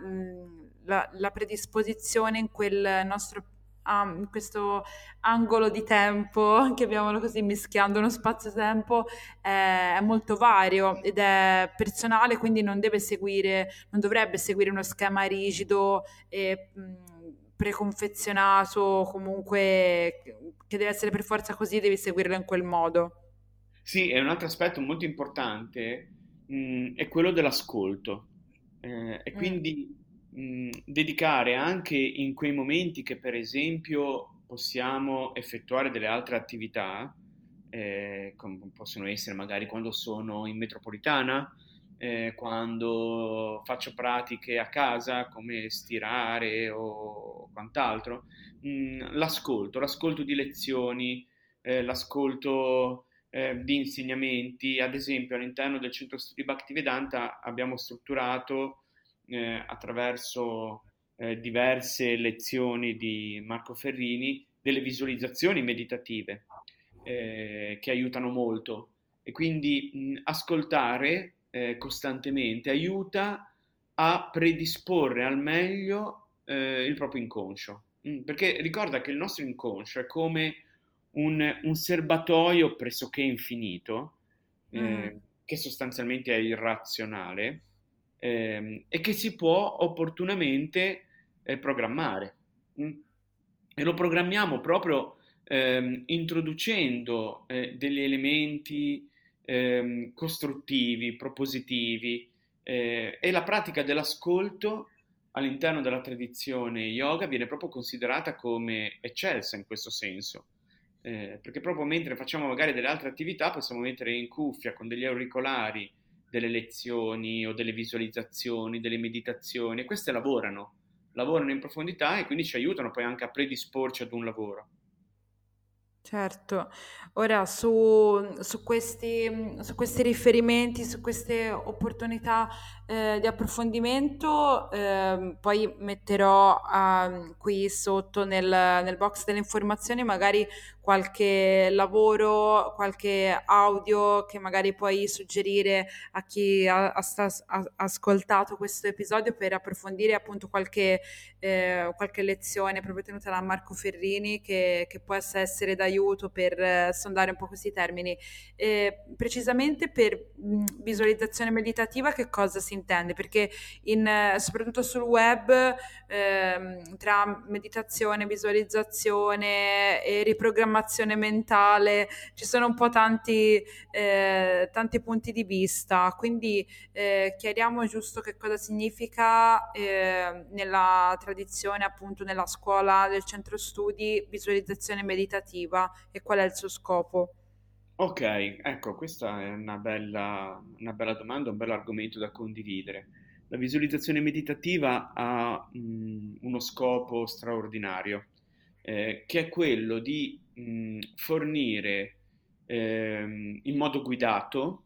la, la predisposizione in quel nostro um, questo angolo di tempo, chiamiamolo così, mischiando uno spazio-tempo, è, è molto vario ed è personale, quindi non deve seguire, non dovrebbe seguire uno schema rigido e mh, preconfezionato, comunque che deve essere per forza così, devi seguirlo in quel modo. Sì, e un altro aspetto molto importante mh, è quello dell'ascolto. Eh, e mm. Dedicare anche in quei momenti che per esempio possiamo effettuare delle altre attività, eh, come possono essere magari quando sono in metropolitana, eh, quando faccio pratiche a casa come stirare o quant'altro, mh, l'ascolto, l'ascolto di lezioni, eh, l'ascolto eh, di insegnamenti, ad esempio all'interno del centro studi Bhaktivedanta abbiamo strutturato eh, attraverso eh, diverse lezioni di Marco Ferrini delle visualizzazioni meditative eh, che aiutano molto e quindi mh, ascoltare eh, costantemente aiuta a predisporre al meglio eh, il proprio inconscio mh, perché ricorda che il nostro inconscio è come un, un serbatoio pressoché infinito mm. che sostanzialmente è irrazionale ehm, e che si può opportunamente eh, programmare. Mm? E lo programmiamo proprio ehm, introducendo eh, degli elementi ehm, costruttivi, propositivi eh, e la pratica dell'ascolto all'interno della tradizione yoga viene proprio considerata come eccelsa in questo senso. Eh, perché proprio mentre facciamo magari delle altre attività possiamo mettere in cuffia con degli auricolari delle lezioni o delle visualizzazioni, delle meditazioni queste lavorano, lavorano in profondità e quindi ci aiutano poi anche a predisporci ad un lavoro. Certo, ora su, su questi, su questi riferimenti, su queste opportunità eh, di approfondimento, eh, poi metterò eh, qui sotto nel, nel box delle informazioni magari qualche lavoro, qualche audio che magari puoi suggerire a chi ha, ha, ha ascoltato questo episodio per approfondire appunto qualche, eh, qualche lezione proprio tenuta da Marco Ferrini che, che può essere d'aiuto per eh, sondare un po' questi termini. Precisamente per mh, visualizzazione meditativa che cosa si intende? Perché in, soprattutto sul web ehm, tra meditazione, visualizzazione e riprogrammazione mentale, ci sono un po' tanti, eh, tanti punti di vista, quindi eh, chiariamo giusto che cosa significa eh, nella tradizione, appunto nella scuola del centro studi, visualizzazione meditativa e qual è il suo scopo. Ok, ecco, questa è una bella, una bella domanda, un bel argomento da condividere. La visualizzazione meditativa ha mh, mm, uno scopo straordinario, eh, che è quello di mh, fornire ehm, in modo guidato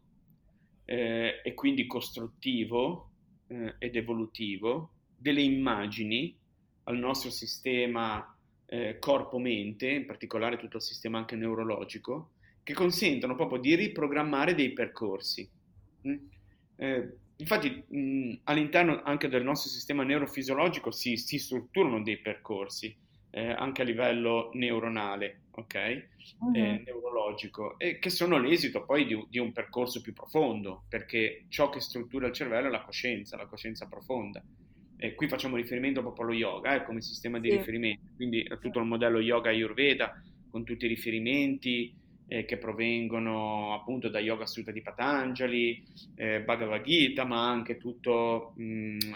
eh, e quindi costruttivo eh, ed evolutivo delle immagini al nostro sistema eh, corpo-mente, in particolare tutto il sistema anche neurologico, che consentono proprio di riprogrammare dei percorsi. Mm? Eh, infatti mh, all'interno anche del nostro sistema neurofisiologico si, si strutturano dei percorsi, eh, anche a livello neuronale, ok? Uh-huh. Eh, neurologico, e che sono l'esito poi di, di, un percorso più profondo, perché ciò che struttura il cervello è la coscienza, la coscienza profonda. E qui facciamo riferimento proprio allo yoga eh, come sistema di sì. riferimento, quindi a tutto il modello yoga ayurveda con tutti i riferimenti, eh, che provengono appunto da Yoga Sutta di Patanjali, eh, Bhagavad Gita, ma anche tutta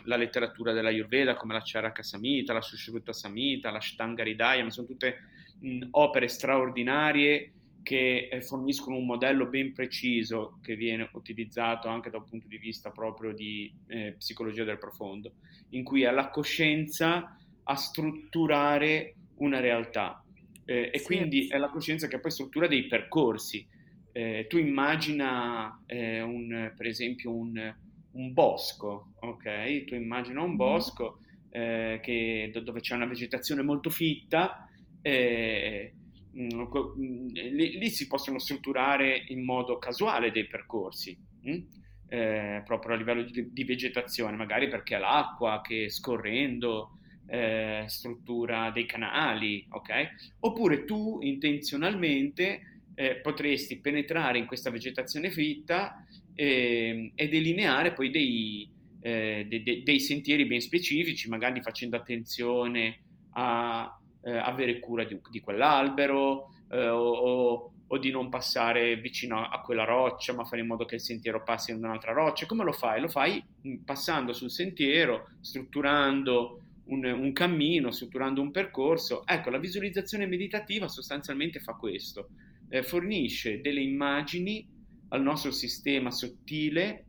la letteratura della Ayurveda come la Charaka Samhita, la Sushruta Samhita, la Shtanga ma sono tutte mh, opere straordinarie che eh, forniscono un modello ben preciso che viene utilizzato anche da un punto di vista proprio di eh, psicologia del profondo, in cui è la coscienza a strutturare una realtà eh, e sì. quindi è la coscienza che poi struttura dei percorsi. Eh, tu immagina eh, un, per esempio un, un, bosco, ok? Tu immagina un mm-hmm. bosco eh, che, dove c'è una vegetazione molto fitta, eh, mm, mm, lì, lì, si possono strutturare in modo casuale dei percorsi. Hm? Proprio a livello di, di, vegetazione, magari perché l'acqua che scorrendo eh, struttura dei canali, ok? Oppure tu intenzionalmente eh, potresti penetrare in questa vegetazione fitta eh, e delineare poi dei, eh, de, de, dei, sentieri ben specifici, magari facendo attenzione a eh, avere cura di, di quell'albero eh, o, o, di non passare vicino a, quella roccia, ma fare in modo che il sentiero passi in un'altra roccia. Come lo fai? Lo fai mm, passando sul sentiero, strutturando un, un, cammino, strutturando un percorso. Ecco, la visualizzazione meditativa sostanzialmente fa questo, eh, fornisce delle immagini al nostro sistema sottile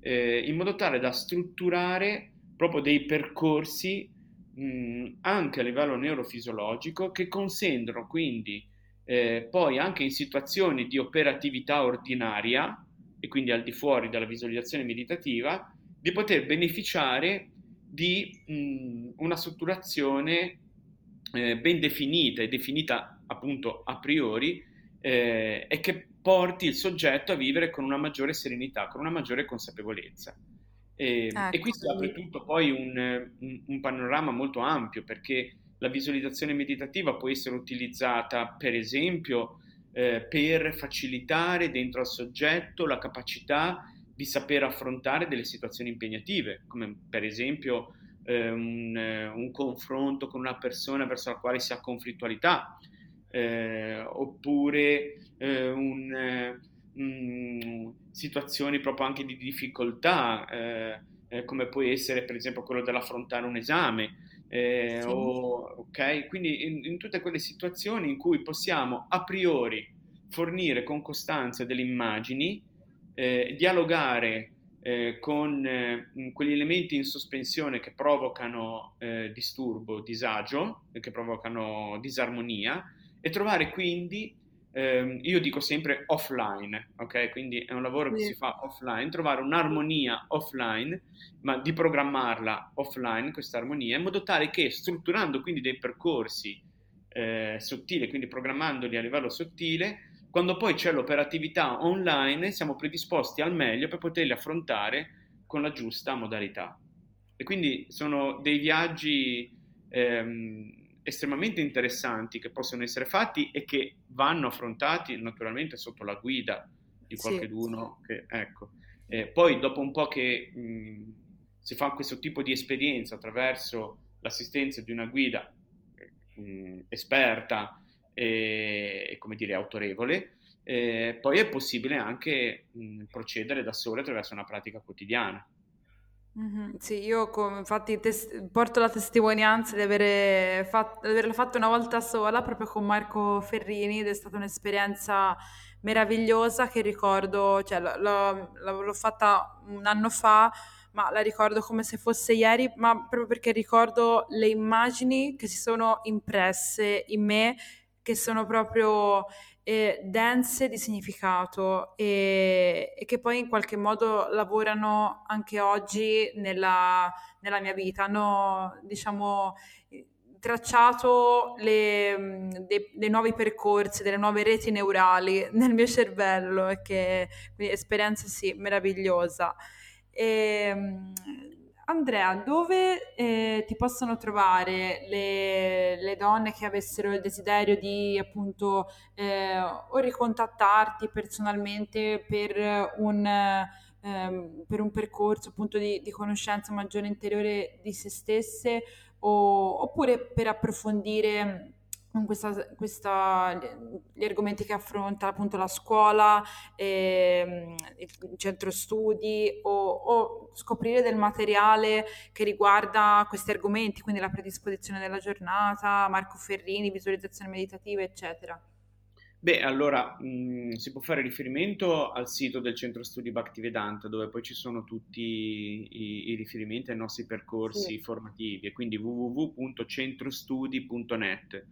eh, in modo tale da strutturare proprio dei percorsi mh, anche a livello neurofisiologico che consentono quindi eh, poi anche in situazioni di operatività ordinaria e quindi al di fuori della visualizzazione meditativa di poter beneficiare di mh, una strutturazione eh, ben definita e definita appunto a priori eh, e che porti il soggetto a vivere con una maggiore serenità, con una maggiore consapevolezza. E, ecco. e qui si apre tutto poi un, un, un panorama molto ampio perché la visualizzazione meditativa può essere utilizzata per esempio eh, per facilitare dentro al soggetto la capacità di saper affrontare delle situazioni impegnative, come per esempio eh, un, eh, un, confronto con una persona verso la quale si ha conflittualità, eh, oppure eh, un, mh, eh, mm, situazioni proprio anche di difficoltà, eh, come può essere per esempio quello dell'affrontare un esame. Sì. O, okay? Quindi in, in tutte quelle situazioni in cui possiamo a priori fornire con costanza delle immagini eh, dialogare eh, con eh, quegli elementi in sospensione che provocano eh, disturbo, disagio, che provocano disarmonia e trovare quindi, ehm, io dico sempre offline, ok? Quindi è un lavoro che si fa offline, trovare un'armonia offline, ma di programmarla offline, questa armonia, in modo tale che strutturando quindi dei percorsi eh, sottili, quindi programmandoli a livello sottile, quando poi c'è l'operatività online siamo predisposti al meglio per poterli affrontare con la giusta modalità. E quindi sono dei viaggi ehm, estremamente interessanti che possono essere fatti e che vanno affrontati naturalmente sotto la guida di qualcuno. Sì. Che, ecco. eh, poi dopo un po' che mh, si fa questo tipo di esperienza attraverso l'assistenza di una guida mh, esperta e, come dire, autorevole, eh, poi è possibile anche mh, procedere da sole attraverso una pratica quotidiana. Mm-hmm, sì, io come, infatti tes- porto la testimonianza di, avere fatto, di averla fatta una volta sola proprio con Marco Ferrini ed è stata un'esperienza meravigliosa che ricordo, cioè l- l- l'ho fatta un anno fa, ma la ricordo come se fosse ieri, ma proprio perché ricordo le immagini che si sono impresse in me che sono proprio eh, dense di significato e, e, che poi in qualche modo lavorano anche oggi nella, nella mia vita. Hanno, diciamo, tracciato le, dei, dei, nuovi percorsi, delle nuove reti neurali nel mio cervello, che quindi esperienza sì, meravigliosa. E, ehm, Andrea, dove eh, ti possono trovare le, le, donne che avessero il desiderio di appunto eh, o ricontattarti personalmente per un, ehm, per un percorso appunto di, di conoscenza maggiore interiore di se stesse? O, oppure per approfondire questa, questa, gli argomenti che affronta appunto la scuola, ehm, il centro studi o, o, scoprire del materiale che riguarda questi argomenti, quindi la predisposizione della giornata, Marco Ferrini, visualizzazione meditativa, eccetera. Beh, allora mh, mm, si può fare riferimento al sito del Centro Studi Bhaktivedanta, dove poi ci sono tutti i, i riferimenti ai nostri percorsi sì. formativi, e quindi www.centrostudi.net.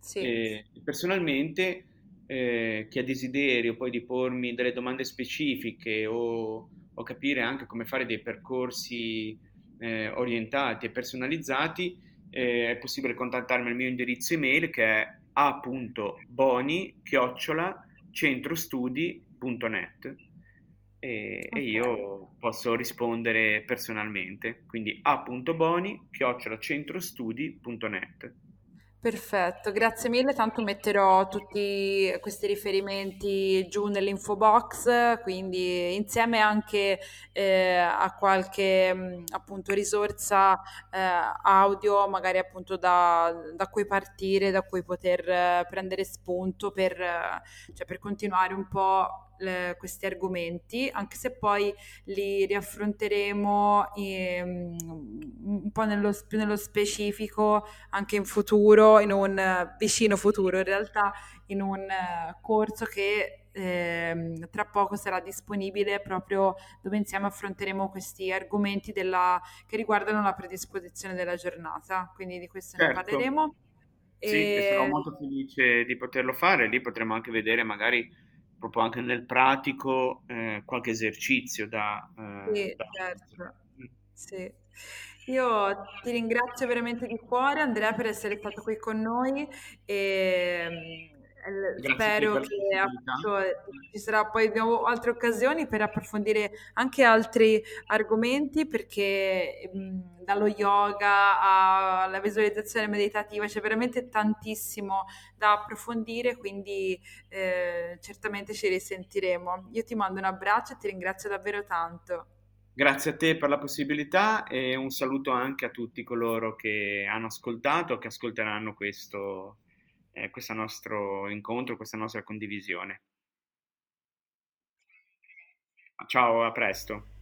Sì. E, personalmente, eh, chi ha desiderio poi di pormi delle domande specifiche o, o capire anche come fare dei percorsi eh, orientati e personalizzati, eh, è possibile contattarmi al mio indirizzo email che è a.boni-centrostudi.net e, okay. e, io posso rispondere personalmente, quindi a.boni-centrostudi.net. Perfetto, grazie mille, tanto metterò tutti questi riferimenti giù nell'info box, quindi insieme anche eh, a qualche mh, appunto risorsa eh, audio, magari appunto da, da, cui partire, da cui poter eh, prendere spunto per, cioè, per continuare un po' le, questi argomenti, anche se poi li riaffronteremo in, un po' nello, più nello specifico anche in futuro, in un vicino futuro in realtà, in un corso che eh, tra poco sarà disponibile proprio dove insieme affronteremo questi argomenti della, che riguardano la predisposizione della giornata, quindi di questo certo. ne parleremo. Sì, e... sarò molto felice di poterlo fare, lì potremo anche vedere magari proprio anche nel pratico eh, qualche esercizio da... Eh, sì, da... certo. Mm. Sì. Io ti ringrazio veramente di cuore Andrea per essere stato qui con noi e Grazie spero che appunto, ci sarà poi abbiamo altre occasioni per approfondire anche altri argomenti perché mh, dallo yoga alla visualizzazione meditativa c'è veramente tantissimo da approfondire quindi eh, certamente ci risentiremo. Io ti mando un abbraccio e ti ringrazio davvero tanto. Grazie a te per la possibilità e un saluto anche a tutti coloro che hanno ascoltato o che ascolteranno questo eh, questo nostro incontro, questa nostra condivisione. Ciao, a presto.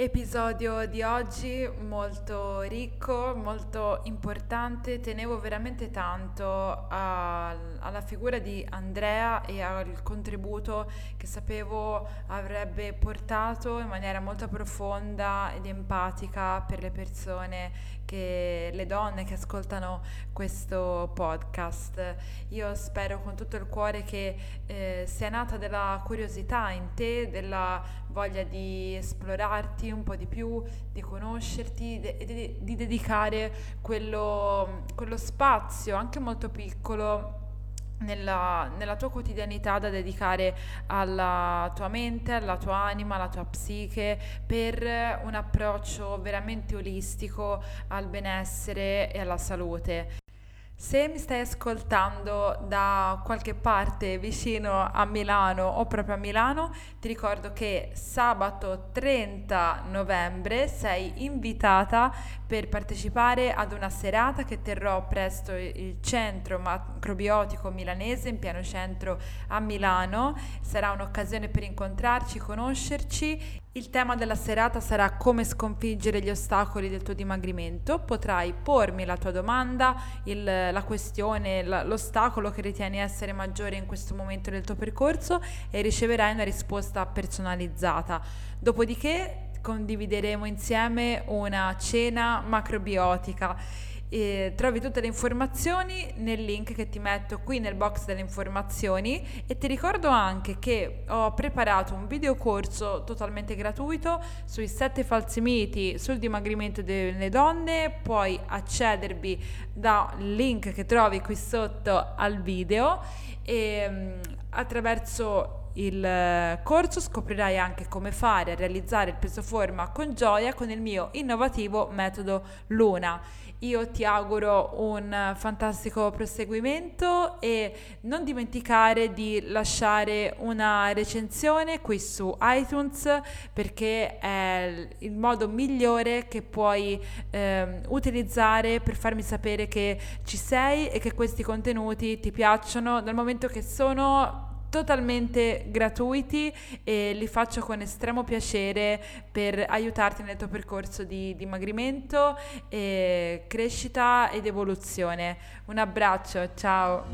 Episodio di oggi molto ricco, molto importante, tenevo veramente tanto a, alla figura di Andrea e al contributo che sapevo avrebbe portato in maniera molto profonda ed empatica per le persone che le donne che ascoltano questo podcast. Io spero con tutto il cuore che eh, sia nata della curiosità in te, della voglia di esplorarti un po' di più, di conoscerti e de- di, di dedicare quello, quello spazio, anche molto piccolo, nella, nella, tua quotidianità da dedicare alla tua mente, alla tua anima, alla tua psiche per un approccio veramente olistico al benessere e alla salute. Se mi stai ascoltando da qualche parte vicino a Milano o proprio a Milano, ti ricordo che sabato 30 novembre sei invitata per partecipare ad una serata che terrò presso il centro macrobiotico milanese in piano centro a Milano. Sarà un'occasione per incontrarci, conoscerci il tema della serata sarà come sconfiggere gli ostacoli del tuo dimagrimento. Potrai pormi la tua domanda, il, la questione, la, l'ostacolo che ritieni essere maggiore in questo momento del tuo percorso e riceverai una risposta personalizzata. Dopodiché condivideremo insieme una cena macrobiotica E trovi tutte le informazioni nel link che ti metto qui nel box delle informazioni. E ti ricordo anche che ho preparato un video corso totalmente gratuito sui sette falsi miti sul dimagrimento delle donne, puoi accedervi dal link che trovi qui sotto al video. E mm, attraverso il corso scoprirai anche come fare a realizzare il peso forma con gioia con il mio innovativo metodo Luna. Io ti auguro un fantastico proseguimento e non dimenticare di lasciare una recensione qui su iTunes perché è il modo migliore che puoi eh, utilizzare per farmi sapere che ci sei e che questi contenuti ti piacciono. Dal momento che sono totalmente gratuiti e li faccio con estremo piacere per aiutarti nel tuo percorso di dimagrimento, e crescita ed evoluzione. Un abbraccio, ciao!